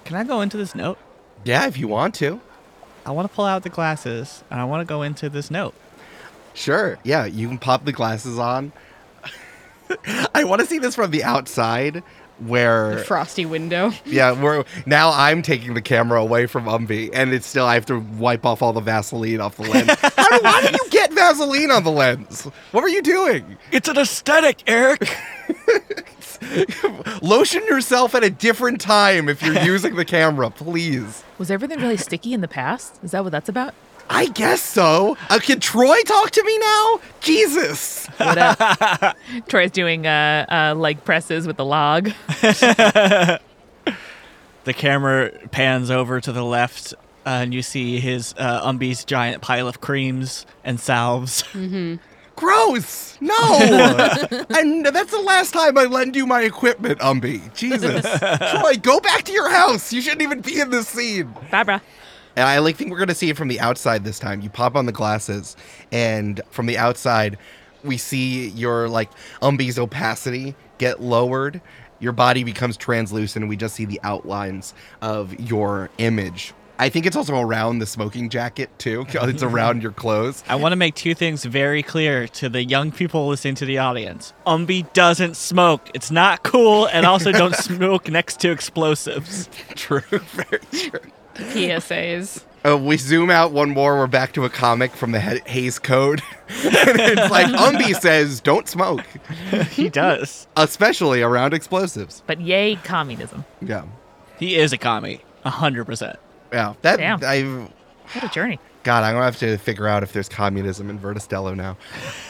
can I go into this note? Yeah, if you want to. I want to pull out the glasses and I want to go into this note. Sure. Yeah, you can pop the glasses on. <laughs> I want to see this from the outside where the Frosty window. <laughs> yeah, we're now I'm taking the camera away from Umbi and it's still I have to wipe off all the Vaseline off the lens. <laughs> How why did you get Vaseline on the lens? What were you doing? It's an aesthetic, Eric. <laughs> Lotion yourself at a different time if you're <laughs> using the camera, please. Was everything really sticky in the past? Is that what that's about? I guess so. Uh, can Troy talk to me now? Jesus. What up? <laughs> Troy's doing uh, uh, leg presses with the log. The camera pans over to the left, uh, and you see his uh, Umbi's giant pile of creams and salves. Gross. No. <laughs> and that's the last time I lend you my equipment, Umbi. Jesus. <laughs> Troy, go back to your house. You shouldn't even be in this scene. Barbara. And I like think we're gonna see it from the outside this time. You pop on the glasses, and from the outside, we see your like Umbi's opacity get lowered. Your body becomes translucent, and we just see the outlines of your image. I think it's also around the smoking jacket too. <laughs> It's around your clothes. I want to make two things very clear to the young people listening to the audience. Umbi doesn't smoke. It's not cool, and also don't <laughs> smoke next to explosives. True, <laughs> very true. PSAs. Uh, we zoom out one more. We're back to a comic from the Ha- Hays Code. and it's like Umbi says, "Don't smoke, he does. especially around explosives." But yay, communism. Yeah, He is a commie. A hundred percent. Yeah. That Damn. I What a journey. God, I'm gonna have to figure out if there's communism in Verda Stello now.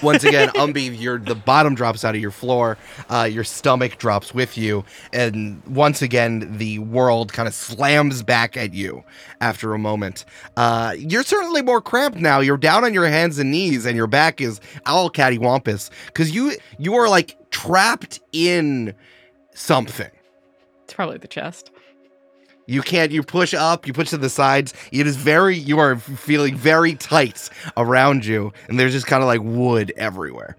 Once again, <laughs> Umbi, your the bottom drops out of your floor, uh, your stomach drops with you, and once again the world kind of slams back at you after a moment. Uh, you're certainly more cramped now. You're down on your hands and knees, and your back is all cattywampus because you you are like trapped in something. It's probably the chest. You can't. You push up. You push to the sides. It is very. You are feeling very tight around you, and there's just kind of like wood everywhere.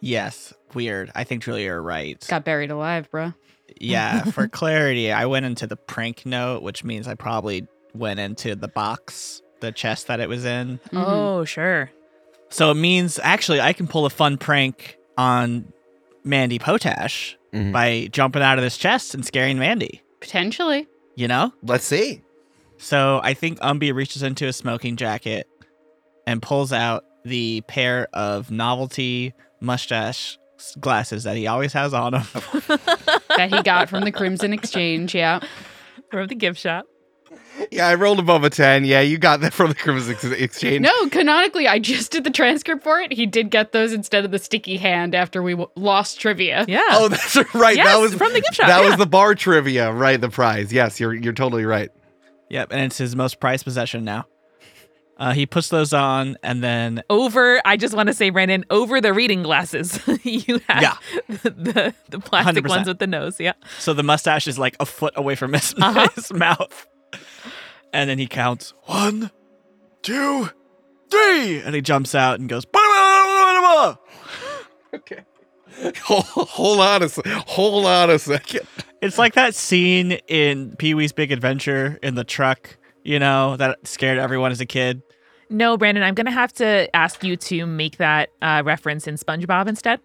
Yes. Weird. I think Julia are right. Got buried alive, bro. Yeah. <laughs> For clarity, I went into the prank note, which means I probably went into the box, the chest that it was in. Mhm. Oh, sure. So it means actually I can pull a fun prank on Mandy Potash Mhm. by jumping out of this chest and scaring Mandy. Potentially. You know? Let's see. So I think Umbi reaches into a smoking jacket and pulls out the pair of novelty mustache glasses that he always has on him. <laughs> that he got from the Crimson Exchange. Yeah. From the gift shop. Yeah, I rolled above a ten. Yeah, you got that from the Crimson Exchange. No, canonically, I just did the transcript for it. He did get those instead of the sticky hand after we w- lost trivia. Yeah. Oh, that's right. Yes, that was from the gift shop, That yeah. was the bar trivia, right? The prize. Yes, you're you're totally right. yep, and it's his most prized possession now. Uh, he puts those on and then over, I just want to say, Brandon, over the reading glasses. <laughs> you have Yeah. the, <laughs> the, the plastic 100%. ones with the nose. Yeah. so the mustache is like a foot away from his, Uh-huh. <laughs> his mouth. And then he counts One, two, three, and he jumps out and goes. <laughs> Okay. Hold, hold on a se- hold on a second. It's like that scene in Pee Wee's Big Adventure in the truck, you know, that scared everyone as a kid. No, Brandon, I'm going to have to ask you to make that uh, reference in SpongeBob instead.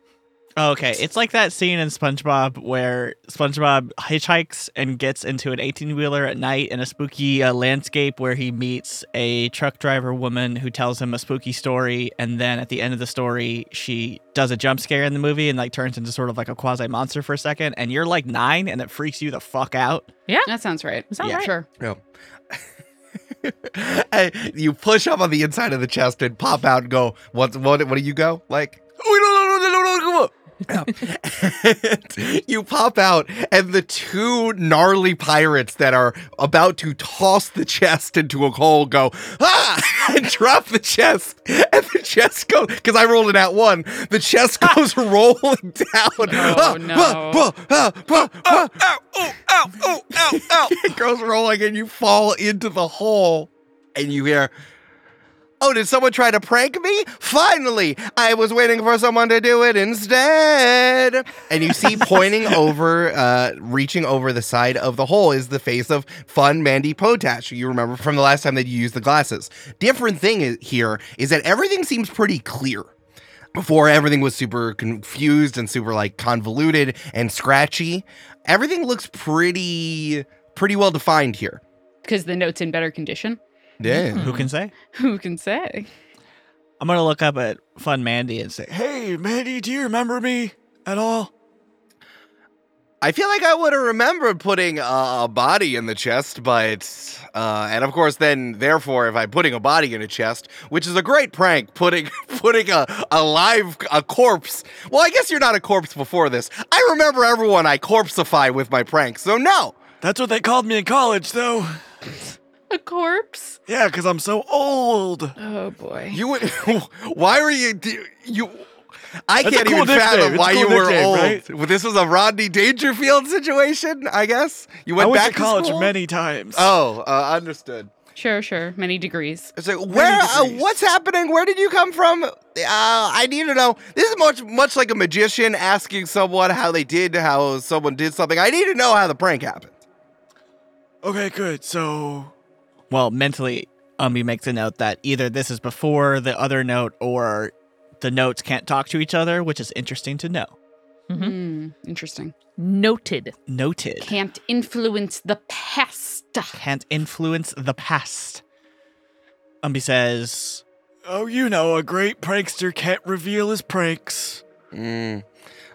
Oh, okay, it's like that scene in SpongeBob where SpongeBob hitchhikes and gets into an 18 wheeler at night in a spooky uh, landscape where he meets a truck driver woman who tells him a spooky story. And then at the end of the story, she does a jump scare in the movie and like turns into sort of like a quasi monster for a second. And you're like nine and it freaks you the fuck out. Yeah. That sounds right. Sounds Yeah. right. Sure. No. <laughs> Hey, you push up on the inside of the chest and pop out and go. What? What? What do you go like? Oh, no, <laughs> you pop out, and the two gnarly pirates that are about to toss the chest into a hole go, ah, <laughs> and drop the chest. And the chest goes, because I rolled it at one, the chest goes <laughs> rolling down. Oh, no. ah, ah, ah, ah. Ow, oh, ow, oh, ow, ow. it goes rolling, and you fall into the hole, and you hear, Oh, did someone try to prank me? Finally, I was waiting for someone to do it instead. And you see <laughs> pointing over, uh, reaching over the side of the hole is the face of fun Mandy Potash. You remember from the last time that you used the glasses. Different thing is, here is that everything seems pretty clear. Before everything was super confused and super like convoluted and scratchy. Everything looks pretty pretty well defined here. Because the note's in better condition. Yeah. Who can say? Who can say? I'm going to look up at Fun Mandy and say, Hey, Mandy, do you remember me at all? I feel like I would have remembered putting a, a body in the chest, but uh, and of course, then therefore, if I'm putting a body in a chest, which is a great prank, putting <laughs> putting a a live a corpse. Well, I guess you're not a corpse before this. I remember everyone I corpseify with my pranks, so no. That's what they called me in college, though. <laughs> A corpse? Yeah, because I'm so old. Oh boy. You would. <laughs> Why were you you? I That's can't cool even nickname. fathom It's why cool you were nickname, old. right? Well, This was a Rodney Dangerfield situation, I guess. You I went went back to college school? many times. Oh, uh, understood. Sure, sure. Many degrees. It's like, where? Uh, what's happening? Where did you come from? Uh, I need to know. This is much, much like a magician asking someone how they did, how someone did something. I need to know how the prank happened. Okay, good. So, well, mentally, Umbi makes a note that either this is before the other note or the notes can't talk to each other, which is interesting to know. Mhm. Hmm. Interesting. Noted. Noted. Can't influence the past. Can't influence the past. Umbi says, Oh, you know, a great prankster can't reveal his pranks. Mm.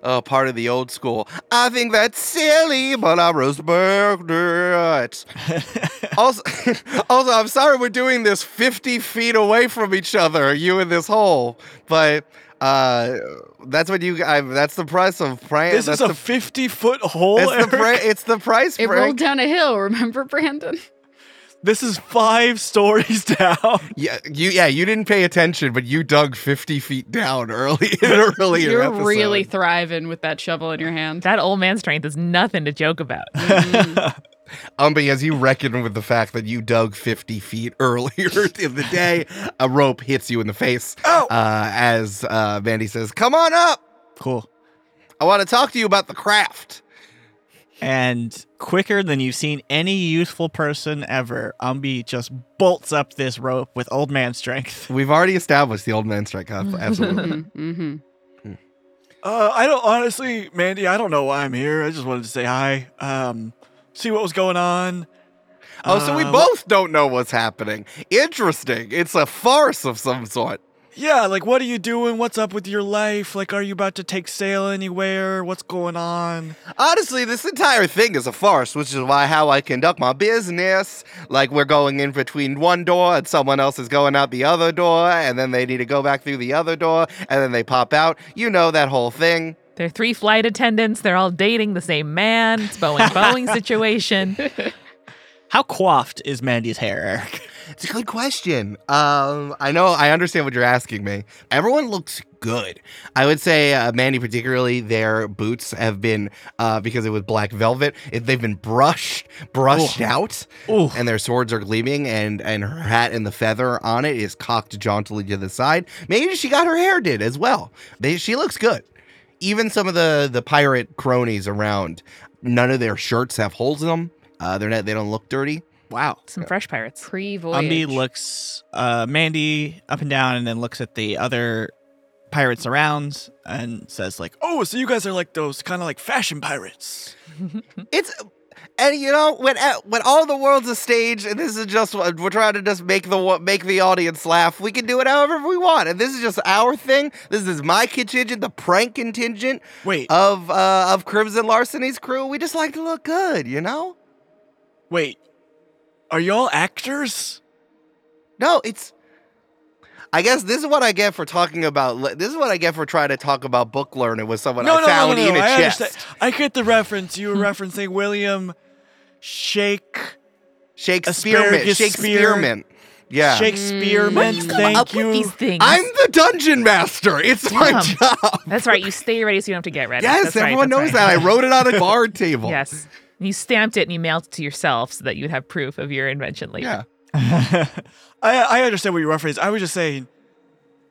Oh, part of the old school. I think that's silly, but I respect it. also, <laughs> also, I'm sorry we're doing this 50 feet away from each other, you in this hole, but uh, that's what you. I, that's the price of prank. This that's is a the, 50 foot hole. it's the Eric. pri- It's the price. It prank. rolled down a hill, <laughs> remember, Brandon? This is five <laughs> stories down. Yeah, you. Yeah, you didn't pay attention, but you dug 50 feet down early <laughs> in an earlier You're episode. really thriving with that shovel in your hand. That old man strength is nothing to joke about. <laughs> Um, but as you reckon with the fact that you dug 50 feet earlier in the day, a rope hits you in the face. Ow! Uh, as uh, Mandy says, Come on up. Cool. I want to talk to you about the craft. And quicker than you've seen any youthful person ever, Umbi just bolts up this rope with old man strength. <laughs> We've already established the old man strike. ab- Absolutely. hmm Uh, I don't honestly, Mandy. I don't know why I'm here. I just wanted to say hi. Um, see what was going on. oh, so we Uh, both don't know what's happening. Interesting. It's a farce of some sort. Yeah, like what are you doing? What's up with your life? Like, are you about to take sail anywhere? What's going on? Honestly, this entire thing is a farce, which is why how I conduct my business. Like we're going in between one door and someone else is going out the other door, and then they need to go back through the other door, and then they pop out. You know that whole thing. They're three flight attendants. They're all dating the same man. It's Boeing Boeing <laughs> situation. How coiffed is Mandy's hair, Eric? It's a good question. Um, I know, I understand what you're asking me. Everyone looks good. I would say, uh, Mandy, particularly, their boots have been uh, because it was black velvet. It, they've been brushed, brushed out, Ooh. and their swords are gleaming. And and her hat and the feather on it is cocked jauntily to the side. Maybe she got her hair did as well. They, she looks good. Even some of the the pirate cronies around, none of their shirts have holes in them. Uh, they're not. They don't look dirty. Wow. Some fresh pirates. Pre-voyage. Umbi looks uh, Mandy up and down and then looks at the other pirates around and says like, Oh, so you guys are like those kind of like fashion pirates. <laughs> It's and you know when uh, when all the world's a stage and this is just we're trying to just make the make the audience laugh. We can do it however we want, and this is just our thing. This is my contingent, the prank contingent Wait, of uh, of Crimson Larceny's crew. We just like to look good, you know. wait. Are y'all actors? No, it's. I guess this is what I get for talking about. This is what I get for trying to talk about book learning with someone no, I no, found no, no, in no. a I chest. understand. I get the reference. You were <laughs> referencing William Shake Shakespearean. Asparagus Shakespearean. Yeah. Shakespeare. Mm. What do you Thank up you. with these? I'm the dungeon master. It's my job. That's right. You <laughs> stay ready so you don't have to get ready. Yes, That's everyone that's knows right. that. I wrote it on a <laughs> card table. Yes. You stamped it and you mailed it to yourself so that you'd have proof of your invention later. Yeah. <laughs> I I understand what your reference. I was just saying,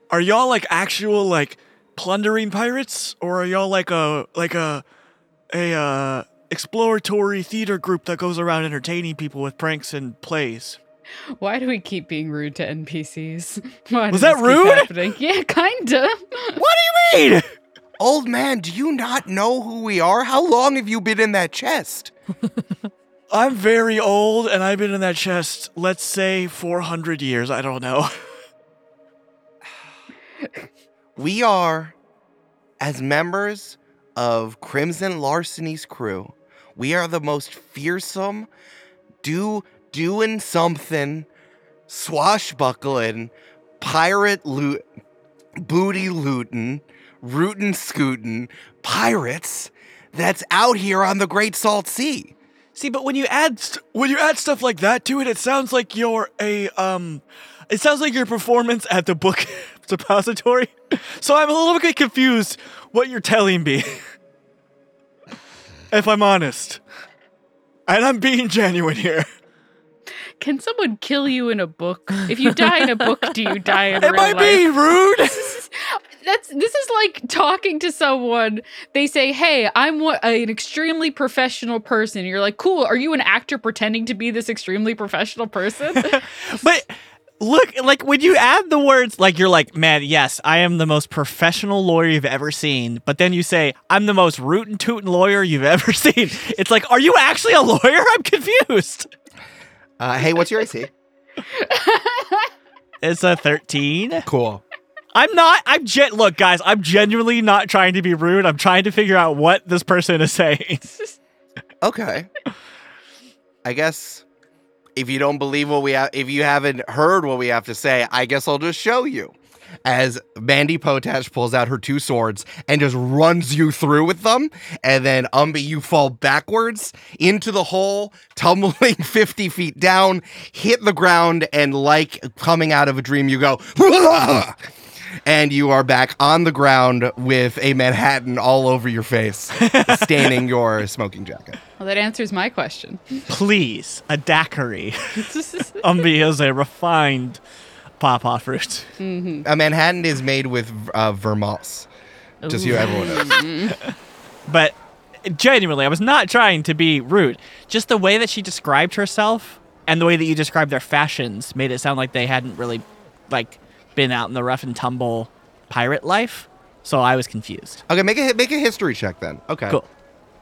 are y'all like actual like plundering pirates, or are y'all like a like a a uh, exploratory theater group that goes around entertaining people with pranks and plays? Why do we keep being rude to NPCs? <laughs> Why Was that rude? Yeah, kinda. What do you mean? <laughs> Old man, do you not know who we are? How long have you been in that chest? <laughs> I'm very old, and I've been in that chest. Let's say 400 years. I don't know. <laughs> We are, as members of Crimson Larceny's crew, we are the most fearsome, do doing something, swashbuckling, pirate loot, booty looting, rootin' scootin' pirates that's out here on the Great Salt Sea. See, but when you add st- when you add stuff like that to it, it sounds like you're a um, it sounds like your performance at the book <laughs> depository. So I'm a little bit confused what you're telling me. <laughs> if I'm honest, and I'm being genuine here. Can someone kill you in a book? If you die in a book, do you die in a book? It real might life? be rude. <laughs> That's this is like talking to someone. They say, "Hey, I'm what, an extremely professional person." You're like, "Cool. Are you an actor pretending to be this extremely professional person?" <laughs> But look, like when you add the words, like you're like, man, yes, I am the most professional lawyer you've ever seen. But then you say, I'm the most rootin' tootin' lawyer you've ever <laughs> seen. It's like, are you actually a lawyer? <laughs> I'm confused. Uh, hey, what's your AC? It's a 13. Cool. I'm not. I'm gen- look, guys. I'm genuinely not trying to be rude. I'm trying to figure out what this person is saying. <laughs> Okay. I guess if you don't believe what we have, if you haven't heard what we have to say, I guess I'll just show you. As Mandy Potash pulls out her two swords and just runs you through with them, and then Umbi, you fall backwards into the hole, tumbling <laughs> 50 feet down, hit the ground, and like coming out of a dream, you go, and you are back on the ground with a Manhattan all over your face, <laughs> staining your smoking jacket. Well, that answers my question. Please, a daiquiri. Umbi is a refined pawpaw fruit. A Manhattan is made with uh, vermouth. Just so everyone knows. But genuinely, I was not trying to be rude. Just the way that she described herself and the way that you described their fashions made it sound like they hadn't really like been out in the rough and tumble pirate life. So I was confused. Okay, make a make a history check then. Okay. Cool.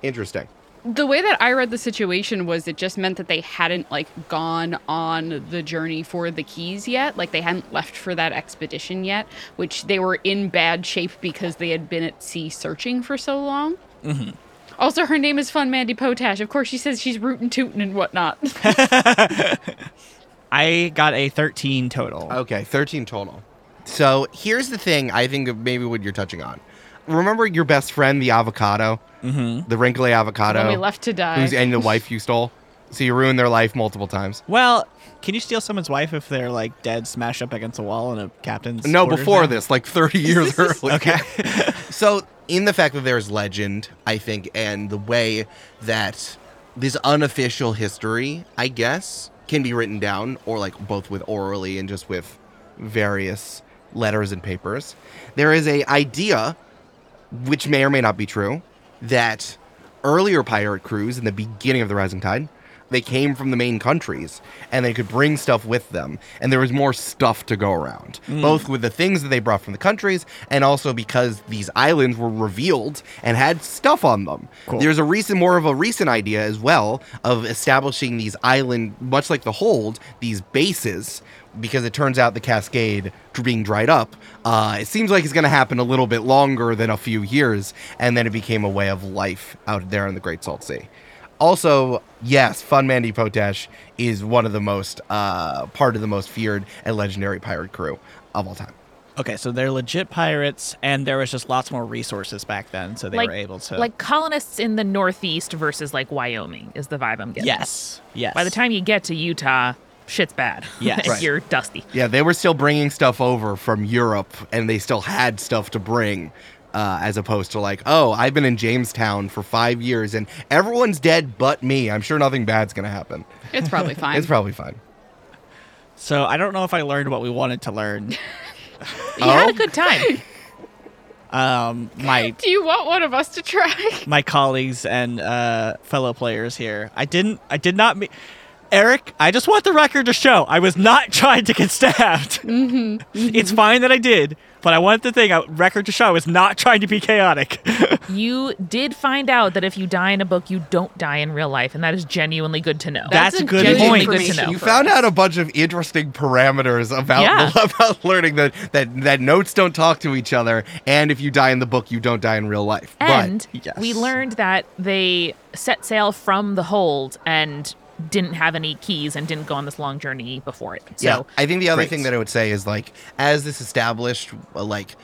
Interesting. The way that I read the situation was it just meant that they hadn't like gone on the journey for the keys yet. Like they hadn't left for that expedition yet, which they were in bad shape because they had been at sea searching for so long. Mm-hmm. Also, her name is Fun Mandy Potash. Of course, she says she's rootin' tootin' and whatnot. <laughs> I got a 13 total. Okay, 13 total. So here's the thing I think of maybe what you're touching on. Remember your best friend, the avocado? Mm-hmm. The wrinkly avocado? when we left to die. Who's, and the wife you stole? So you ruined their life multiple times. Well, can you steal someone's wife if they're like dead, smashed up against a wall in a captain's? No, before now? this, like 30 <laughs> years earlier. Okay. <laughs> <laughs> so, in the fact that there's legend, I think, and the way that this unofficial history, I guess, can be written down, or like both with orally and just with various letters and papers, there is a idea, which may or may not be true, that earlier pirate crews in the beginning of the Rising Tide they came from the main countries and they could bring stuff with them. And there was more stuff to go around both with the things that they brought from the countries and also because these islands were revealed and had stuff on them. There's a recent more of a recent idea as well of establishing these island much like the hold these bases because it turns out the cascade being dried up uh, it seems like it's going to happen a little bit longer than a few years and then it became a way of life out there in the great salt sea also, yes, Fun Mandy Potash is one of the most uh, part of the most feared and legendary pirate crew of all time. Okay, so they're legit pirates, and there was just lots more resources back then, so they like, were able to. like colonists in the Northeast versus like Wyoming is the vibe I'm getting. yes, yes. By the time you get to Utah, shit's bad. <laughs> Yes. Right. You're dusty. Yeah, they were still bringing stuff over from Europe, and they still had stuff to bring. Uh, as opposed to like, oh, I've been in Jamestown for five years and everyone's dead but me. I'm sure nothing bad's gonna happen. it's probably <laughs> fine. It's probably fine. so I don't know if I learned what we wanted to learn. <laughs> You had Oh. a good time. <laughs> Um, my Do you want one of us to try? my colleagues and uh, fellow players here. I didn't. I did not. Me- Eric, I just want the record to show I was not trying to get stabbed. Mm-hmm. It's fine that I did, but I wanted the thing I, record to show I was not <laughs> trying to be chaotic. <laughs> you did find out that if you die in a book, you don't die in real life, and that is genuinely good to know. That's a good genuinely point. good to know. You found out a bunch of interesting parameters about Yeah. <laughs> about learning that, that that notes don't talk to each other, and if you die in the book, you don't die in real life. And but, we learned that they set sail from the hold and didn't have any keys and didn't go on this long journey before it. So yeah, I think the other great. thing that I would say is like, as this established, uh, like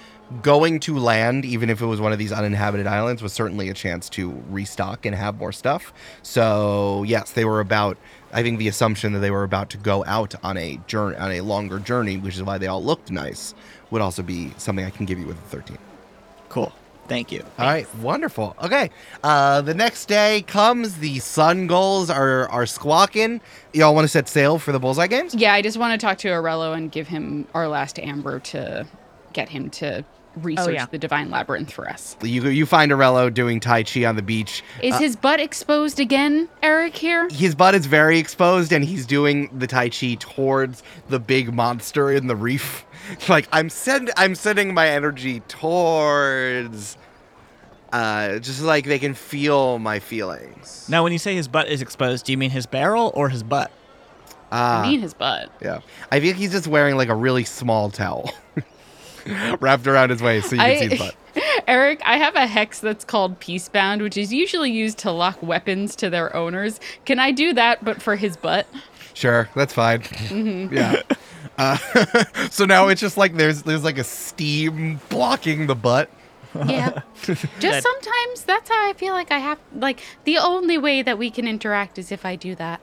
going to land, even if it was one of these uninhabited islands, was certainly a chance to restock and have more stuff. So yes, they were about. I think the assumption that they were about to go out on a journey, on a longer journey, which is why they all looked nice, would also be something I can give you with a thirteen. cool. Thank you. All right, wonderful. Okay, uh, the next day comes. The sun gulls are are squawking. Y'all want to set sail for the bullseye games? Yeah, I just want to talk to Arello and give him our last amber to get him to research yeah. the divine labyrinth for us. You you find Arello doing tai chi on the beach. Is his butt exposed again, Eric? Here, His butt is very exposed, and he's doing the tai chi towards the big monster in the reef. Like I'm send I'm sending my energy towards. Uh, just like they can feel my feelings. Now, when you say his butt is exposed, do you mean his barrel or his butt? Ah. I mean his butt. Yeah. I think he's just wearing like a really small towel <laughs> wrapped around his waist so you can see his butt. <laughs> Eric, I have a hex that's called Peacebound, which is usually used to lock weapons to their owners. Can I do that, but for his butt? Sure, that's fine. Yeah. Uh, <laughs> so now it's just like there's there's like a steam blocking the butt. Yeah. <laughs> Just sometimes that's how I feel like I have like the only way that we can interact is if I do that.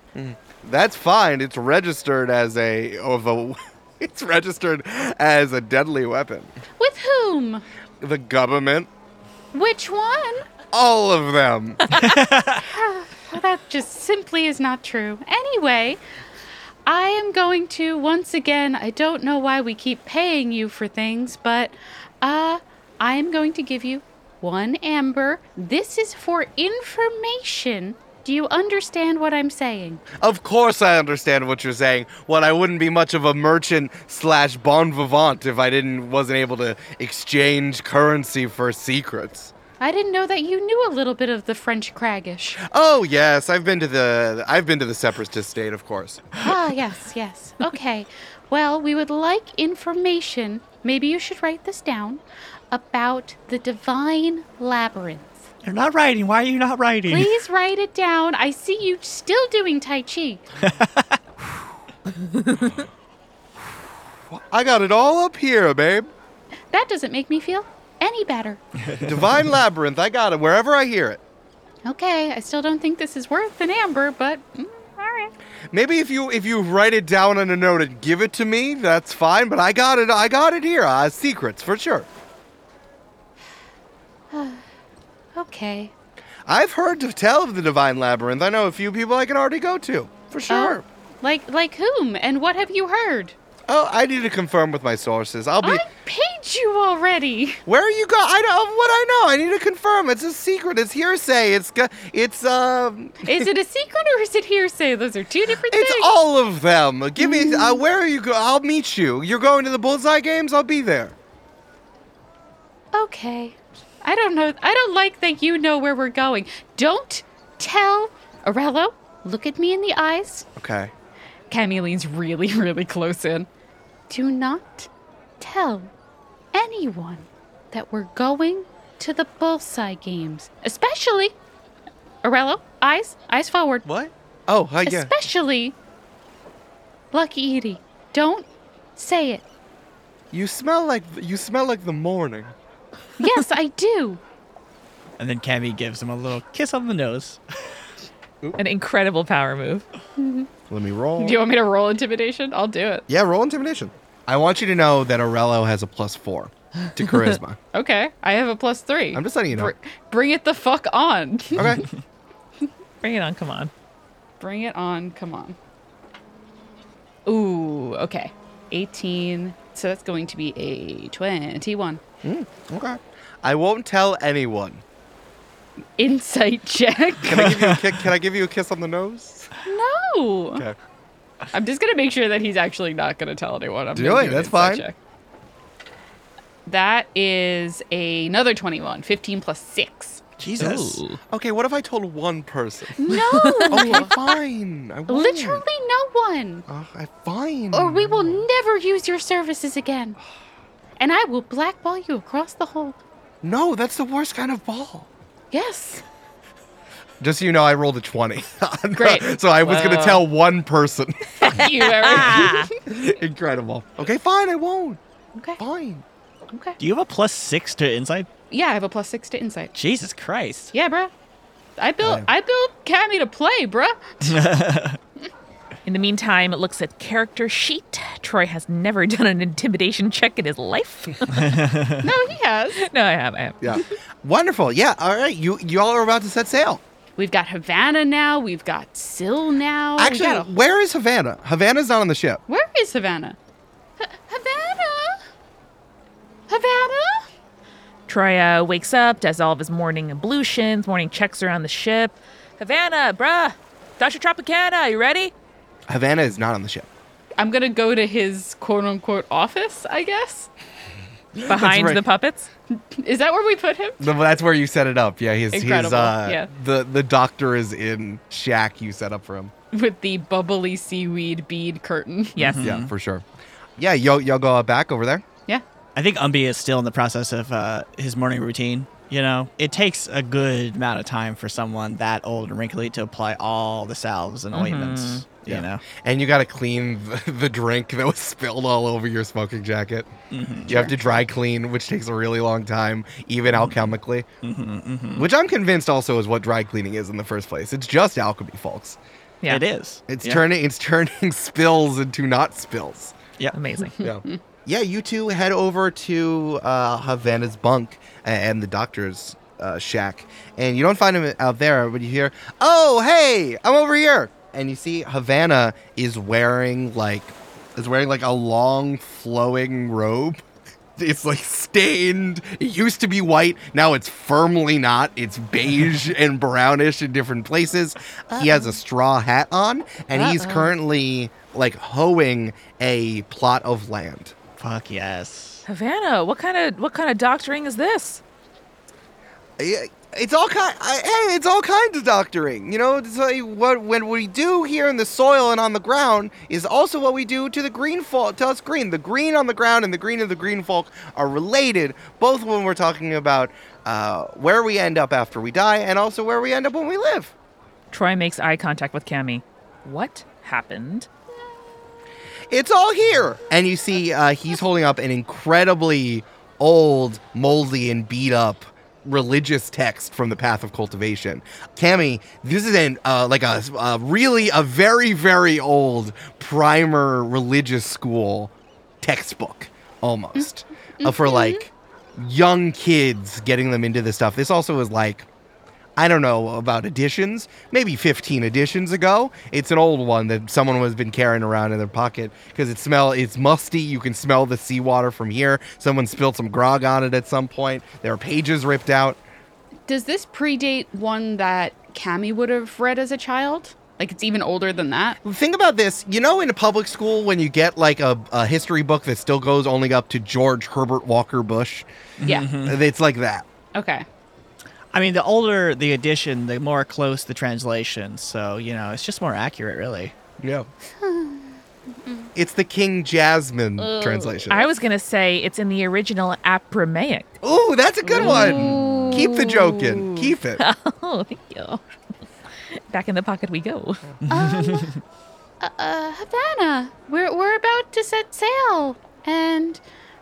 That's fine. It's registered as a of a <laughs> it's registered as a deadly weapon. With whom? The government, Which one? all of them. Well, that just simply is not true. Anyway, I am going to once again, I don't know why we keep paying you for things, but uh I am going to give you one amber. This is for information. Do you understand what I'm saying? Of course, I understand what you're saying. Well, I wouldn't be much of a merchant slash bon vivant if I didn't wasn't able to exchange currency for secrets. I didn't know that you knew a little bit of the French craggish. Oh yes, I've been to the I've been to the separatist state, of course. ah, yes, yes. Okay. Well, we would like information. Maybe you should write this down about the divine labyrinth. You're not writing. Why are you not writing? Please write it down. I see you still doing Tai Chi. <laughs> I got it all up here, babe. That doesn't make me feel any better. <laughs> Divine labyrinth. I got it wherever I hear it. Okay, I still don't think this is worth an amber, but mm, all right. Maybe if you if you write it down on a note and give it to me, that's fine. But I got it. I got it here. Uh, secrets for sure. <sighs> Okay. I've heard to tell of the divine labyrinth. I know a few people I can already go to for sure. Oh, like like whom and what have you heard? Oh, I need to confirm with my sources. I'll be. I paid you already. Where are you going? I don't. What I know. I need to confirm. It's a secret. It's hearsay. It's it's um. <laughs> Is it a secret or is it hearsay? Those are two different It's things. all of them. Give me. Uh, where are you? going? I'll meet you. You're going to the bullseye games. I'll be there. Okay. I don't know. I don't like that you know where we're going. Don't tell Arello. Look at me in the eyes. Okay. Cammy leans really, really close in. Do not tell anyone that we're going to the bullseye games. Especially Arello, eyes, eyes forward. What? Oh, hi, yeah. Especially Lucky Edie. Don't say it. You smell like you smell like the morning. Yes, I do. <laughs> And then Cammy gives him a little kiss on the nose. <laughs> An incredible power move. <laughs> Let me roll. Do you want me to roll intimidation? I'll do it. Yeah, roll intimidation. I want you to know that Aurello has a plus four to <laughs> charisma. Okay, I have a plus three. I'm just letting you know. Br- bring it the fuck on. Okay. <laughs> Bring it on, come on. bring it on. Come on. Ooh, okay. 18. So that's going to be a 21. Hmm, okay. I won't tell anyone. Insight check. Can I give you a <laughs> kick? Can I give you a kiss on the nose? no. Okay. I'm just going to make sure that he's actually not going to tell anyone. I'm Do gonna it, that's insight fine. check. That is another 21. 15 plus 6. Jesus. Ooh. Okay. What if I told one person? No. <laughs> Okay, fine. I won't. Literally no one. Uh, I fine. Or we will never use your services again. <sighs> And I will blackball you across the hole. No, that's the worst kind of ball. Yes. Just so you know, I rolled a 20. <laughs> Great. so I was going to tell one person. <laughs> you, Eric. <laughs> Incredible. Okay, fine. I won't. okay. Fine. Okay. Do you have a plus six to insight? Yeah, I have a plus six to insight. Jesus Christ. Yeah, bruh. I built I built Cammy to play, bruh. In the meantime, it looks at character sheet. Troy has never <laughs> done an intimidation check in his life. <laughs> No, he has. <laughs> no, I have. I have. Yeah. Wonderful. Yeah. All right. You you all are about to set sail. We've got Havana now. We've got Sill now. Actually, a- where is Havana? Havana's not on the ship. where is Havana? H- Havana. Havana. Troy uh, wakes up, does all of his morning ablutions, morning checks around the ship. Havana, bruh. Dr. Tropicana, you ready? Havana is not on the ship. I'm gonna go to his quote unquote office. I guess. <laughs> Behind right. the puppets. <laughs> Is that where we put him? No, That's where you set it up. Yeah, his his Incredible. uh Yeah. the the doctor is in shack you set up for him. with the bubbly seaweed bead curtain. <laughs> Yes. Yeah, for sure. Yeah, y'all, y'all go back over there. Yeah. I think Umbi is still in the process of uh, his morning routine. You know, it takes a good amount of time for someone that old and wrinkly to apply all the salves and mm-hmm. ointments. You know, And you got to clean <laughs> the, the drink that was spilled all over your smoking jacket. Mm-hmm. You have to dry clean, which takes a really long time, even mm-hmm. alchemically. Which I'm convinced also is what dry cleaning is in the first place. It's just alchemy, folks. Yeah. it is. It's Yeah. turning it's turning <laughs> spills into not spills. Yeah. Amazing. Yeah. Yeah, you two head over to uh, Havana's bunk and the doctor's uh, shack, and you don't find him out there, but you hear, "Oh, hey, I'm over here," and you see Havana is wearing like is wearing like a long flowing robe. It's like stained. It used to be white. Now it's firmly not. It's beige <laughs> and brownish in different places. He has a straw hat on, and he's Uh-oh. currently like hoeing a plot of land. Fuck yes. Havana, what kind of what kind of doctoring is this? Yeah, It's all kind. I, hey, it's all kinds of doctoring. You know, it's like what when we do here in the soil and on the ground is also what we do to the green folk. To us, green. The green on the ground and the green of the green folk are related. Both when we're talking about uh, where we end up after we die, and also where we end up when we live. Troy makes eye contact with Cammy. What happened? It's all here. And you see, uh, he's holding up an incredibly old, moldy, and beat up religious text from the Path of Cultivation. Cami, this is an uh, like a, a really a very very old primer religious school textbook almost uh, for like young kids getting them into this stuff. This also is like I don't know about editions, maybe 15 editions ago. It's an old one that someone has been carrying around in their pocket because it smell it's musty. You can smell the seawater from here. Someone spilled some grog on it at some point. There are pages ripped out. Does this predate one that Cammy would have read as a child? Like it's even older than that? Think about this. You know, in a public school, when you get like a, a history book that still goes only up to George Herbert Walker Bush, Yeah. Mm-hmm. it's like that. Okay. I mean, the older the edition, the more close the translation. So you know, it's just more accurate, really. Yeah. it's the King Jasmine translation. I was gonna say it's in the original Apramaic. Ooh, that's a good one. Keep the joke in. Keep it. <laughs> Oh, thank you. Back in the pocket we go. <laughs> Uh, Havana, we're, we're about to set sail. And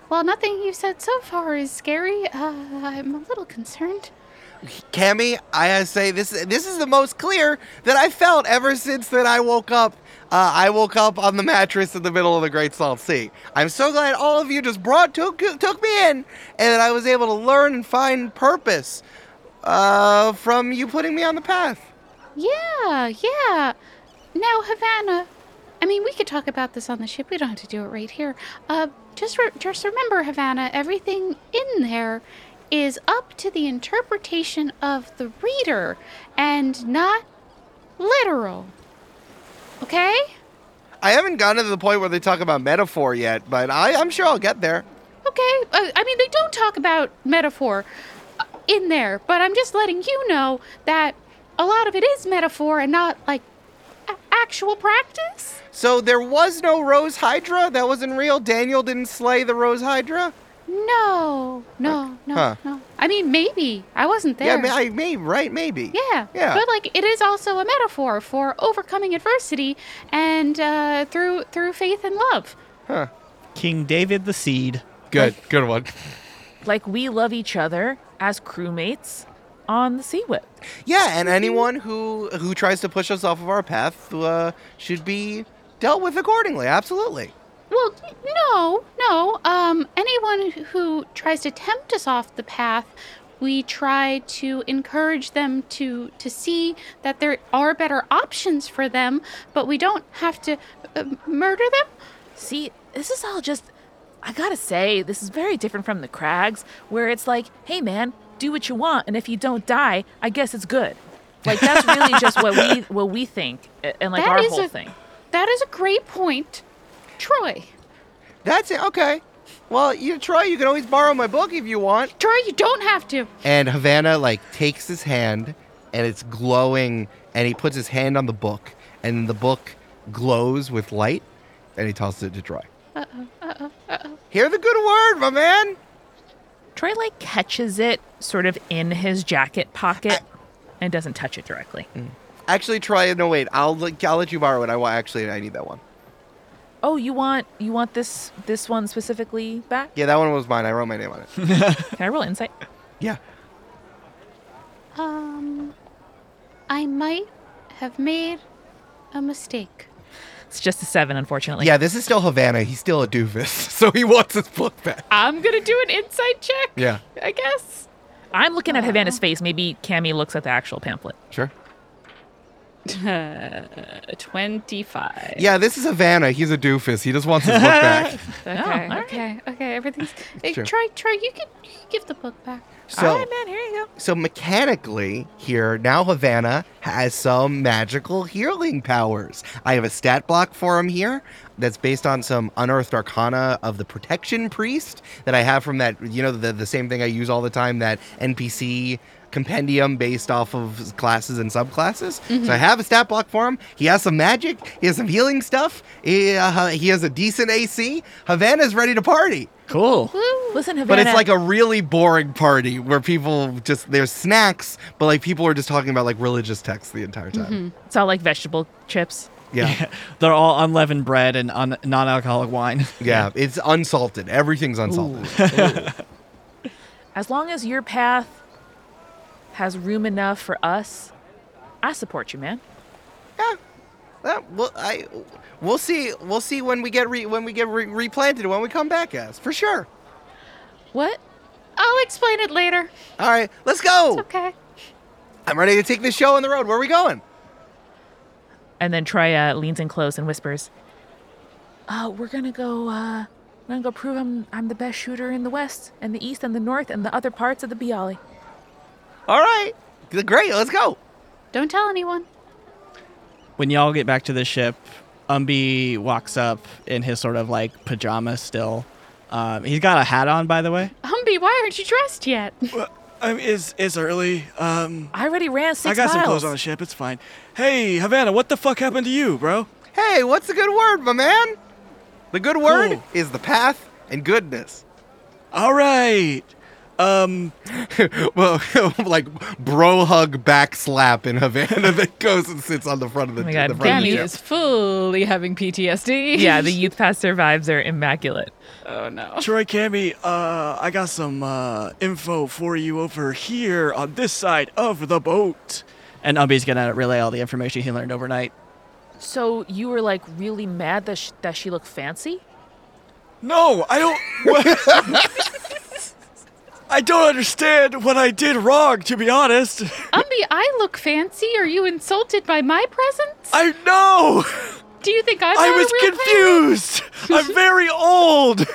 while nothing you've said so far is scary, uh, I'm a little concerned. Cammy, I say this this is the most clear that I felt ever since that I woke up. Uh, I woke up on the mattress in the middle of the Great Salt Sea. I'm so glad all of you just brought took took me in, and that I was able to learn and find purpose uh, from you putting me on the path. Yeah, yeah. Now, Havana, I mean, we could talk about this on the ship. We don't have to do it right here. Uh, just, re- just remember, Havana, everything in there is up to the interpretation of the reader and not literal. Okay? I haven't gotten to the point where they talk about metaphor yet, but I, I'm sure I'll get there. Okay. Uh, I mean, they don't talk about metaphor uh, in there, but I'm just letting you know that a lot of it is metaphor and not like a- actual practice. So there was no Rose Hydra. That wasn't real. Daniel didn't slay the Rose Hydra. No, no, no, Huh. no. I mean, maybe I wasn't there. Yeah, may, I, may, right? Maybe. yeah, Yeah. But like, it is also a metaphor for overcoming adversity and uh, through through faith and love. Huh. King David the Seed. Good. Good one. Like we love each other as crewmates on the Sea Whip. Yeah, and anyone who who tries to push us off of our path uh, should be dealt with accordingly. Absolutely. Well, no, no. Um, anyone who tries to tempt us off the path, we try to encourage them to to see that there are better options for them, but we don't have to uh, murder them. See, this is all just. I gotta say, this is very different from the Crags, where it's like, hey man, do what you want, and if you don't die, I guess it's good. Like that's really just what we <laughs> what we think, and like That our whole a- thing. That is a great point, Troy. That's it. Okay. Well, you Troy, You can always borrow my book if you want. Troy, you don't have to. And Havana like takes his hand, and it's glowing, and he puts his hand on the book, and the book glows with light, and he tosses it to Troy. Uh-oh, uh-oh, uh-oh. Hear the good word, my man. Troy like catches it sort of in his jacket pocket and doesn't touch it directly. Mm. Actually, Troy, no wait. I'll let- I'll let you borrow it. I want actually I need that one. Oh, you want you want this this one specifically back? Yeah, that one was mine. I wrote my name on it. <laughs> Can I roll insight? yeah. Um, I might have made a mistake. It's just a seven, unfortunately. Yeah, this is still Havana. He's still a doofus, <laughs> so he wants his book back. I'm gonna do an insight check. Yeah, I guess. I'm looking at Havana's face. Maybe Cammy looks at the actual pamphlet. sure. <laughs> Twenty-five. Yeah, this is Havana. He's a doofus. He just wants his book back. <laughs> Okay. Oh, all right. okay. Okay. Everything's. <laughs> Hey, true. try. Try. You can, you can give the book back. So, All right, man. Here you go. so mechanically here now Havana has some magical healing powers. I have a stat block for him here that's based on some unearthed arcana of the protection priest that I have from that you know the the same thing I use all the time that NPC compendium based off of classes and subclasses. So I have a stat block for him. He has some magic. He has some healing stuff. He, uh, he has a decent AC. Havana's ready to party. Cool. Listen, Havana. But it's like a really boring party where people just there's snacks, but like people are just talking about like religious texts the entire time. it's all like vegetable chips. Yeah. <laughs> They're all unleavened bread and un- non-alcoholic wine. <laughs> yeah, It's unsalted. Everything's unsalted. <laughs> As long as your path has room enough for us, I support you, man. Yeah, well, I we'll see. We'll see when we get re, when we get re- replanted when we come back as for sure. What? I'll explain it later. All right, let's go. Okay. I'm ready to take this show on the road. Where are we going? And then Troy uh, leans in close and whispers, "Uh, we're gonna go. Uh, we're gonna go prove I'm I'm the best shooter in the West and the East and the North and the other parts of the Bialy." All right, great. Let's go. Don't tell anyone. When y'all get back to the ship, Umbi walks up in his sort of like pajamas still. Um, he's got a hat on, by the way. Humby, why aren't you dressed yet? Well, I mean, it's, it's early. Um, I already ran six I got some clothes on the ship. It's fine. Hey, Havana, what the fuck happened to you, bro? Hey, what's the good word, my man? The good word Cool. is the path and goodness. All right. Um, <laughs> well, <laughs> like bro hug back slap in Havana <laughs> that goes and sits on the front of the, Oh my God, the front of Cammy is fully having PTSD. yeah, the youth pass survives are immaculate. Oh no. Troy Cammy, uh, I got some uh, info for you over here on this side of the boat. And Umbi's gonna relay all the information he learned overnight. So you were like really mad that sh- that she looked fancy? No, I don't. I don't understand what I did wrong, to be honest. <laughs> Umbi, I look fancy. Are you insulted by my presence? I know. Do you think I'm I was a real confused. I'm <laughs> very old.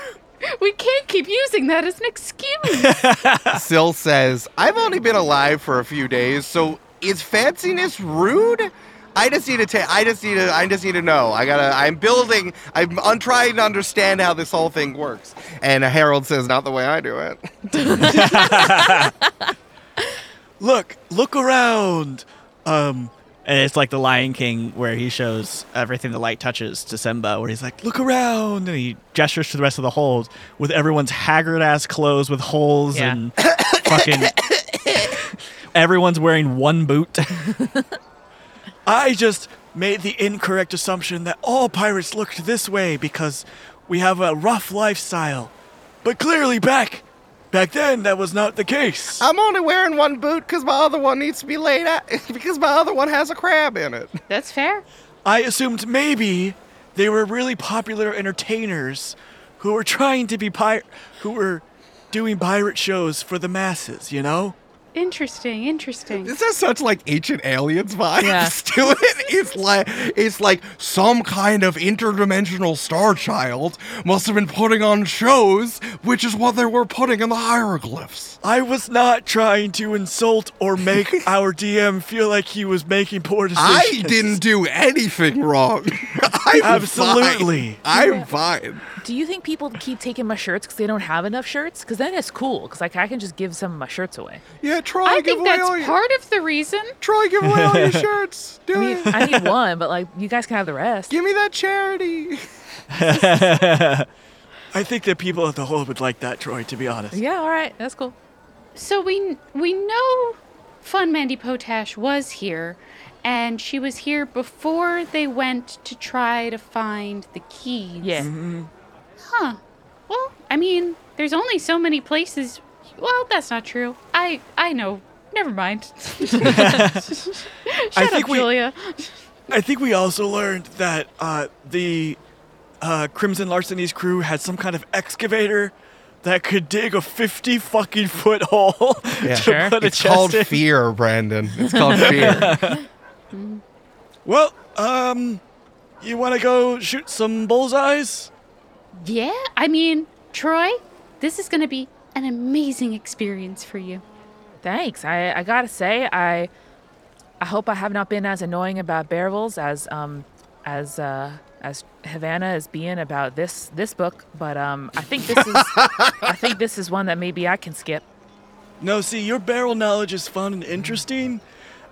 We can't keep using that as an excuse. <laughs> Syl says, I've only been alive for a few days, so is fanciness rude? I just need to ta- I just need to I just need to know. I gotta I'm building I'm, I'm trying to understand how this whole thing works. And Harold says, not the way I do it. <laughs> Look, look around. Um, And it's like the Lion King where he shows everything the light touches to Simba, where he's like, look around. And he gestures to the rest of the hold with everyone's haggard ass clothes with holes Yeah. and fucking. <coughs> Everyone's wearing one boot. <laughs> I just made the incorrect assumption that all pirates looked this way because we have a rough lifestyle. But clearly back back then that was not the case. I'm only wearing one boot because my other one needs to be laid out <laughs> because my other one has a crab in it. <laughs> That's fair. I assumed maybe they were really popular entertainers who were trying to be pirate who were doing pirate shows for the masses, you know? Interesting. Interesting. This has such like ancient aliens vibes Yeah. <laughs> to it. It's like it's like some kind of interdimensional star child must have been putting on shows, which is what they were putting in the hieroglyphs. I was not trying to insult or make <laughs> our DM feel like he was making poor decisions. I didn't do anything wrong. <laughs> I'm Absolutely. fine. I'm fine. Do you think people keep taking my shirts because they don't have enough shirts? Because then it's cool. Because like I can just give some of my shirts away. Yeah, Troy, I give think away that's all your part of the reason. Troy, give away all your <laughs> shirts. Do I mean, it. I need one, but like you guys can have the rest. Give me that charity. <laughs> <laughs> I think that people at the whole would like that, Troy. To be honest. Yeah, all right, that's cool. So we we know Fun Mandy Potash was here, and she was here before they went to try to find the keys. Yeah. Mm-hmm. Huh. Well, I mean, there's only so many places. Well, that's not true. I I know. Never mind. <laughs> <laughs> Shut I up, think we- Julia. I think we also learned that uh, the uh, Crimson Larcenies crew had some kind of excavator that could dig a 50 fucking foot hole <laughs> Yeah. to Sure. put a It's chest called in. fear, Brandon. It's called fear. Well, um, you want to go shoot some bullseyes? Yeah, I mean, Troy, this is gonna be an amazing experience for you. Thanks. I, I gotta say, I I hope I have not been as annoying about Bearvils as um as uh as Havana is being about this this book, but um I think this is <laughs> I think this is one that maybe I can skip. No, see, your barrel knowledge is fun and interesting.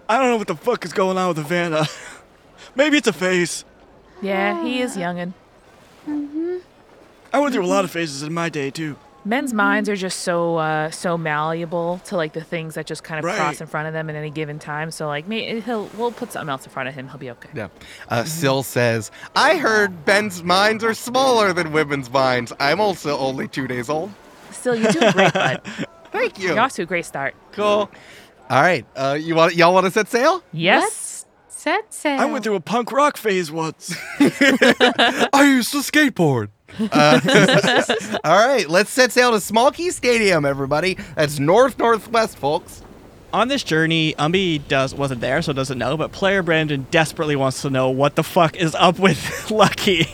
I don't know what the fuck is going on with Havana. <laughs> Maybe it's a phase. Yeah, he is youngin'. Mhm. I went through a lot of phases in my day, too. Men's minds are just so uh, so malleable to like the things that just kind of Right. cross in front of them at any given time. So like, may he'll we'll put something else in front of him. He'll be okay. Yeah. Uh, Syl says, I heard Ben's minds are smaller than women's minds. I'm also only two days old. Still, you're doing great, bud. <laughs> Thank you. You're off to a great start. Cool. All right. Uh, you want y'all want to set sail? Yes. Let's set sail. I went through a punk rock phase once. <laughs> <laughs> I used to skateboard. Uh, <laughs> all right, let's set sail to Small Key Stadium, everybody. That's north northwest, folks. On this journey, Umbi does wasn't there, so doesn't know. But player Brandon desperately wants to know what the fuck is up with <laughs> Lucky.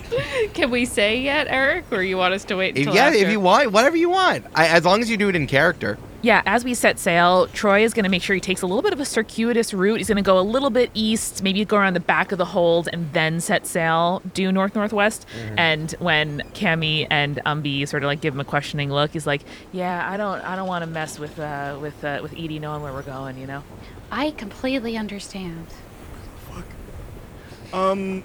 Can we say yet, Eric, or you want us to wait If, until yeah, after? if you want, whatever you want, I, as long as you do it in character. Yeah, as we set sail, Troy is going to make sure he takes a little bit of a circuitous route. He's going to go a little bit east, maybe go around the back of the hold, and then set sail due north northwest. And when Cammy and Umbi sort of like give him a questioning look, he's like, "Yeah, I don't, I don't want to mess with uh, with uh, with Edie knowing where we're going, you know." I completely understand. Um,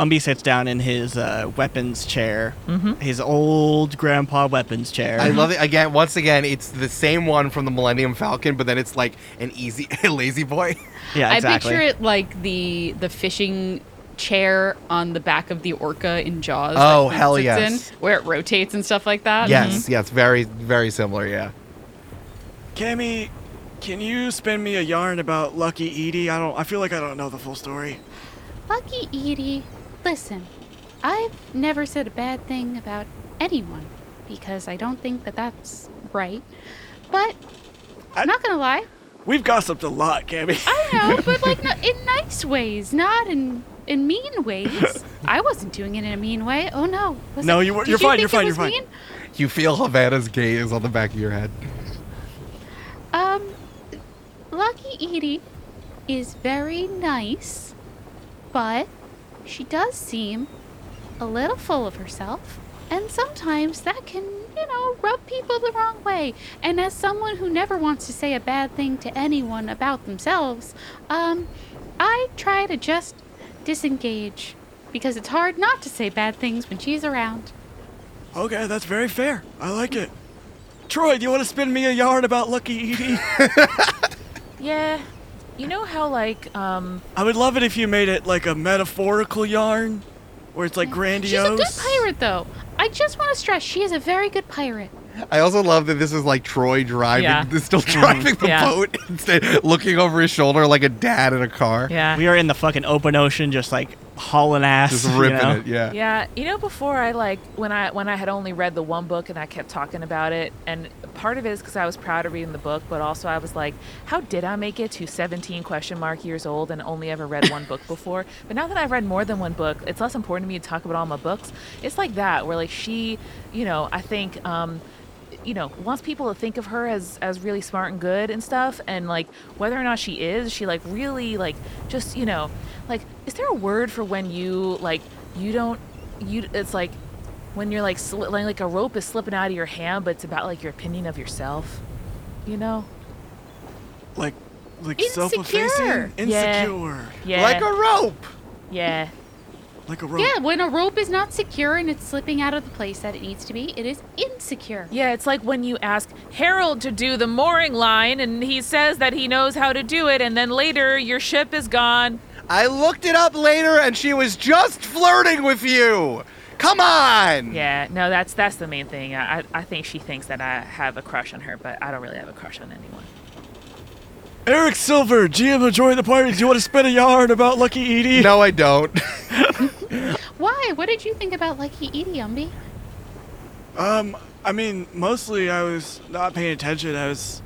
Umbi sits down in his uh, weapons chair, his old grandpa weapons chair. I love it. Again, once again, it's the same one from the Millennium Falcon, but then it's like an easy, <laughs> lazy boy. yeah, exactly. I picture it like the the fishing chair on the back of the orca in Jaws. Oh, hell yes. In, where it rotates and stuff like that. Yes, yes, very, very similar. Yeah. Cammy, can you spin me a yarn about Lucky Edie? I don't. I feel like I don't know the full story. Lucky Edie, listen, I've never said a bad thing about anyone because I don't think that that's right. But I- I'm not gonna lie, We've gossiped a lot, Cammy. I know, <laughs> but like no- in nice ways, not in in mean ways. I wasn't doing it in a mean way. Oh no. Was No, it- you were- did you're fine, think you're fine, you're fine. mean? You feel Havana's gaze on the back of your head. Um, Lucky Edie is very nice, but she does seem a little full of herself, and sometimes that can, you know, rub people the wrong way. And as someone who never wants to say a bad thing to anyone about themselves, um, I try to just disengage because it's hard not to say bad things when she's around. Okay, that's very fair. I like it. Troy, do you want to spin me a yarn about Lucky Edie? <laughs> Yeah, you know how like um I would love it if you made it like a metaphorical yarn, where it's like grandiose. She's a good pirate, though. I just want to stress she is a very good pirate. I also love that this is like Troy driving, Yeah. <laughs> still driving the Yeah. boat <laughs> instead, looking over his shoulder like a dad in a car. yeah. we are in the fucking open ocean, just like hauling ass. Just you ripping know? it, yeah. Yeah, you know, before I like when I when I had only read the one book and I kept talking about it, and part of it is because I was proud of reading the book, but also I was like, how did I make it to 17 question mark years old and only ever read one book <laughs> before? But now that I've read more than one book, it's less important to me to talk about all my books. It's like that where like she, you know, I think. um you know wants people to think of her as as really smart and good and stuff and like whether or not she is she like really like just you know like is there a word for when you like you don't you it's like when you're like sli- like like a rope is slipping out of your hand but it's about like your opinion of yourself you know Like, like Insecure. self-effacing, Yeah. insecure, yeah Like a rope. yeah like a rope. Yeah, when a rope is not secure and it's slipping out of the place that it needs to be, it is insecure. yeah it's like when you ask harold to do the mooring line and he says that he knows how to do it and then later your ship is gone I looked it up later and she was just flirting with you. Come on. yeah no that's that's the main thing i i I think she thinks that i have a crush on her but i don't really have a crush on anyone Eric Silver, GM of Join the Party. Do you want to spin a yarn about Lucky Edie? No, I don't. <laughs> Why? What did you think about Lucky Edie, Umbi? Um, I mean, mostly I was not paying attention. I was.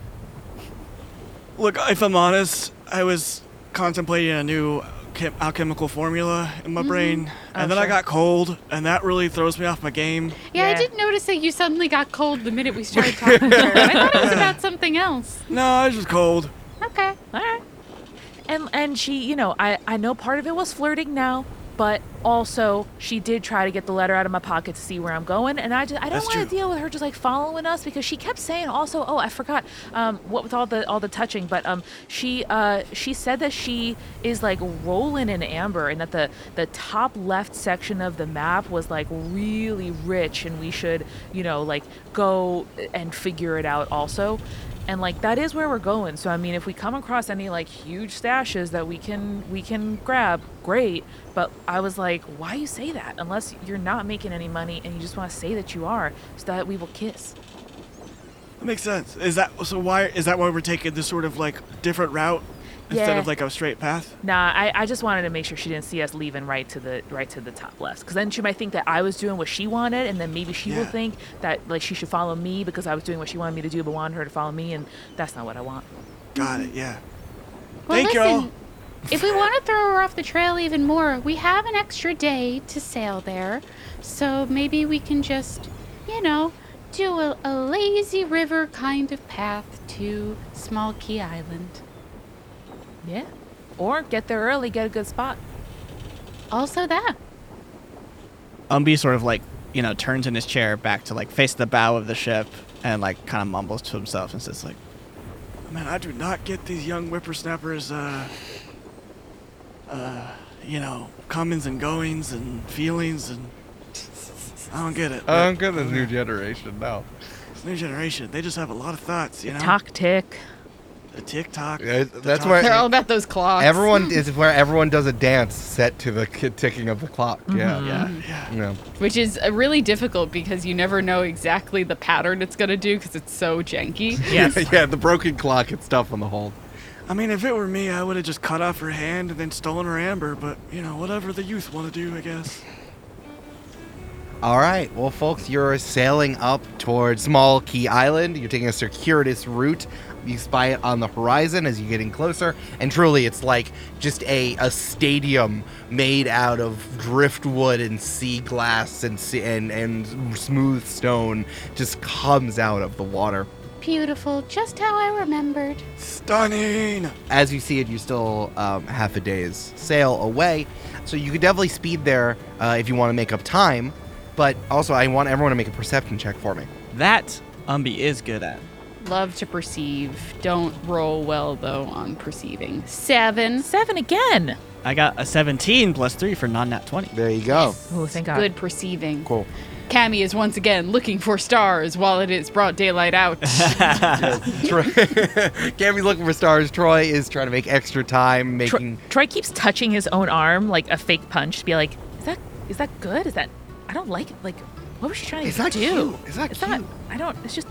Look, if I'm honest, I was contemplating a new chem- alchemical formula in my mm-hmm. brain, and then I got cold, and that really throws me off my game. Yeah, I Yeah. did notice that you suddenly got cold the minute we started talking to her. I thought it was about <laughs> something else. No, I was just cold. Okay. All right. And and she, you know, I I know part of it was flirting now, but also she did try to get the letter out of my pocket to see where I'm going, and I just I don't want to deal with her just like following us because she kept saying also, oh I forgot, um, what with all the all the touching, but um she uh she said that she is like rolling in amber and that the the top left section of the map was like really rich and we should you know like go and figure it out also. And like that is where we're going. So i mean if we come across any like huge stashes that we can we can grab great. But i was like why you say that unless you're not making any money and you just want to say that you are so that we will kiss That makes sense. Is that so? Why is that why we're taking this sort of like different route instead Yeah. of like a straight path? nah I, I just wanted to make sure she didn't see us leaving right to the right to the top left because then she might think that i was doing what she wanted and then maybe she will think that like she should follow me because i was doing what she wanted me to do but wanted her to follow me and that's not what i want Got it. Yeah. Well, Thank listen, y'all. If we want to throw her off the trail even more, we have an extra day to sail there. So maybe we can just, you know, do a, a lazy river kind of path to Small Key Island. yeah or get there early get a good spot Also, that. Umbi sort of like, you know, turns in his chair back to like face the bow of the ship and like kind of mumbles to himself and says like, Man, I do not get these young whippersnappers. Uh, uh, you know, comings and goings and feelings and. I don't get it. I'm good at new generation now. This new generation, they just have a lot of thoughts, you know. talk tick The TikTok. Yeah, that's talk- where- They're <laughs> all about those clocks. Everyone <laughs> is where everyone does a dance set to the ticking of the clock. Yeah. Yeah, yeah. Yeah. Which is uh, really difficult because you never know exactly the pattern it's going to do because it's so janky. yes <laughs> yeah, the broken clock and stuff on the hold. I mean, if it were me, I would have just cut off her hand and then stolen her amber. But you know, whatever the youth want to do, I guess. All right. Well, folks, you're sailing up towards Small Key Island. You're taking a circuitous route. You spy it on the horizon as you're getting closer, and truly, it's like just a, a stadium made out of driftwood and sea glass and and and smooth stone just comes out of the water. Beautiful, just how I remembered. Stunning. As you see it, you're still um, half a day's sail away, so you could definitely speed there uh, if you want to make up time. But also, I want everyone to make a perception check for me. that Umbi is good at. Love to perceive. Don't roll well, though, on perceiving. Seven. seven again I got a 17 plus 3 for non nat 20. There you go. oh thank god Good perceiving. Cool. Cammy is once again looking for stars while it is broad daylight out. <laughs> Troy <laughs> can't be looking for stars. Troy is trying to make extra time Troy, making. Troy keeps touching his own arm like a fake punch to be like, is that is that good? Is that I don't like it. Like, what was she trying It's to not do? cute. It's not It's cute. not. I don't. It's just.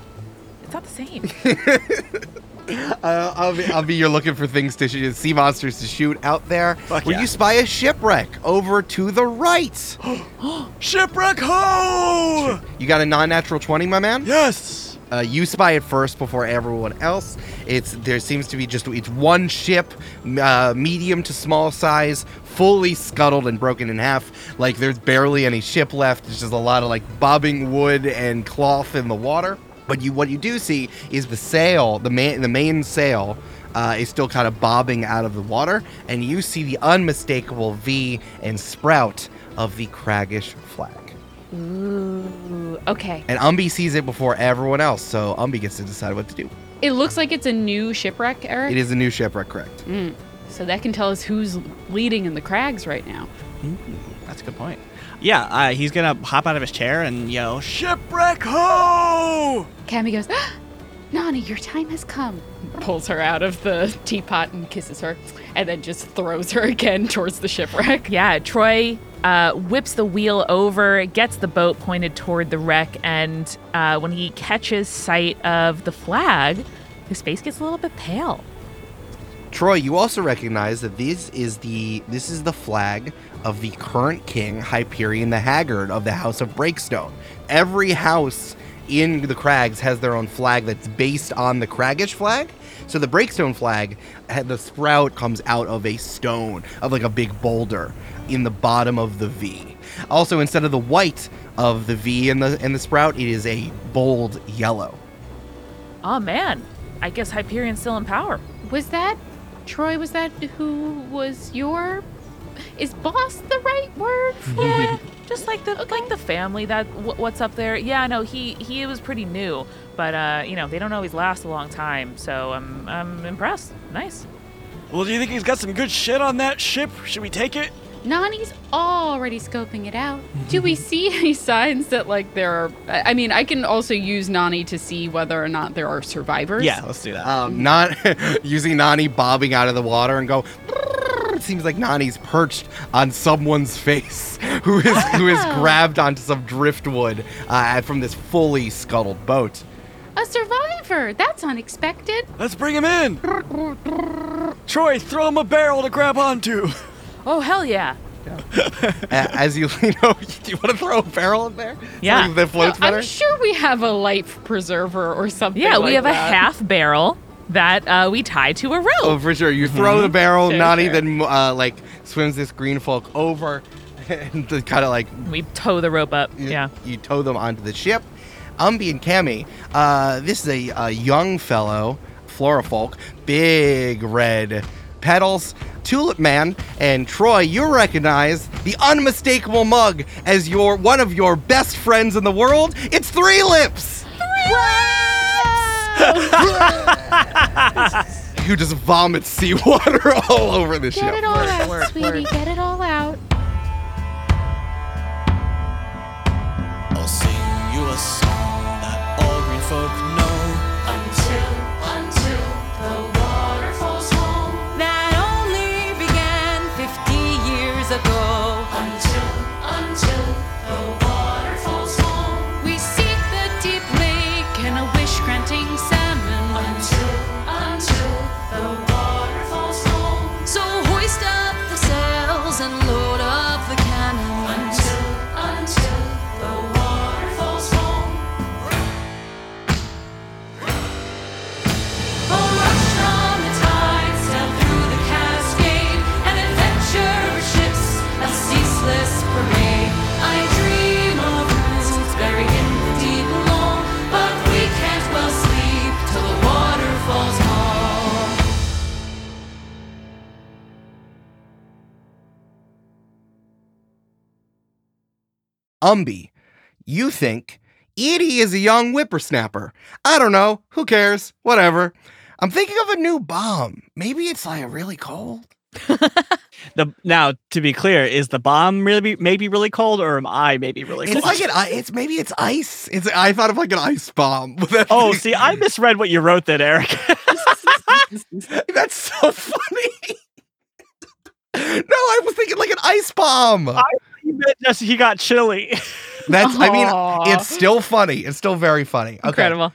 It's not the same. <laughs> <laughs> Uh, I'll, be, I'll be. You're looking for things to shoot, sea monsters to shoot out there. Fuck yeah. you spy a shipwreck over to the right. <gasps> Shipwreck ho! You got a non-natural twenty, my man. Yes. Uh, you spy it first before everyone else. It's there seems to be just it's one ship, uh, medium to small size, fully scuttled and broken in half. Like there's barely any ship left. It's just a lot of like bobbing wood and cloth in the water. But you what you do see is the sail, the main the main sail. uh, is still kind of bobbing out of the water, and you see the unmistakable V and sprout of the Craggish flag. Ooh, okay. And Umbi sees it before everyone else, so Umbi gets to decide what to do. It looks like it's a new shipwreck, Eric. It is a new shipwreck, correct? So that can tell us who's leading in the crags right now. That's a good point. Yeah, uh, he's gonna hop out of his chair and yell, Shipwreck ho! Cammy goes, "Ah, Nani, your time has come. Pulls her out of the teapot and kisses her, and then just throws her <laughs> again towards the shipwreck. Yeah, Troy uh, whips the wheel over, gets the boat pointed toward the wreck, and uh, when he catches sight of the flag, his face gets a little bit pale. Troy, you also recognize that this is the this is the flag of the current king, Hyperion the Haggard of the House of Breakstone. Every house in the Crags has their own flag that's based on the Craggish flag. So the Breakstone flag, the sprout comes out of a stone, of like a big boulder in the bottom of the V. Also, instead of the white of the V and the and the sprout, it is a bold yellow. Oh man, I guess Hyperion's still in power. Was that Troy? Was that who was your? Is boss the right word for Yeah, it? <laughs> just like the like the family that w- what's up there. Yeah, no, he he was pretty new, but uh, you know they don't always last a long time. So I'm I'm impressed. Nice. Well, do you think he's got some good shit on that ship? Should we take it? Nani's already scoping it out. Do we <laughs> see any signs that like there are? I I mean, I can also use Nani to see whether or not there are survivors. Yeah, let's do that. um, not <laughs> using Nani bobbing out of the water and go. It seems like Nani's perched on someone's face, <laughs> who is who is <laughs> grabbed onto some driftwood uh, from this fully scuttled boat. a survivor. That's unexpected. Let's bring him in. Troy, throw him a barrel to grab onto. Oh hell yeah. <laughs> A- As you lean over, do you want to throw a barrel in there? Yeah. Something that floats better. I'm sure we have a life preserver or something. Yeah, we like have a half barrel that uh, we tie to a rope. Oh, for sure. You throw the barrel, Sure, Nani sure. then uh, like swims this green folk over <laughs> and kind of like We tow the rope up. you, Yeah. you tow them onto the ship. Umbi and Cami, uh, this is a, a young fellow, Florafolk, big red petals, Tulip Man, and Troy. You recognize the unmistakable mug as your one of your best friends in the world. It's Three Lips. Three Lips. <laughs> Who just vomits seawater <laughs> all over the ship? Get ship. it all out, word, sweetie. word. Get it all out. I'll sing you a song that all green folk Umbi, you think Edie is a young whippersnapper. I don't know. Who cares? Whatever. I'm thinking of a new bomb. Maybe it's like really cold. <laughs> the now to be clear, is the bomb really maybe really cold, or am I maybe really cold? It's cold? like an it's maybe it's ice. It's I thought of like an ice bomb. <laughs> oh, see, I misread what you wrote then, Eric. <laughs> that's so funny. no, I was thinking like an ice bomb. you meant just he got chilly. That's I mean Aw. it's still funny. It's still very funny. Okay. Incredible.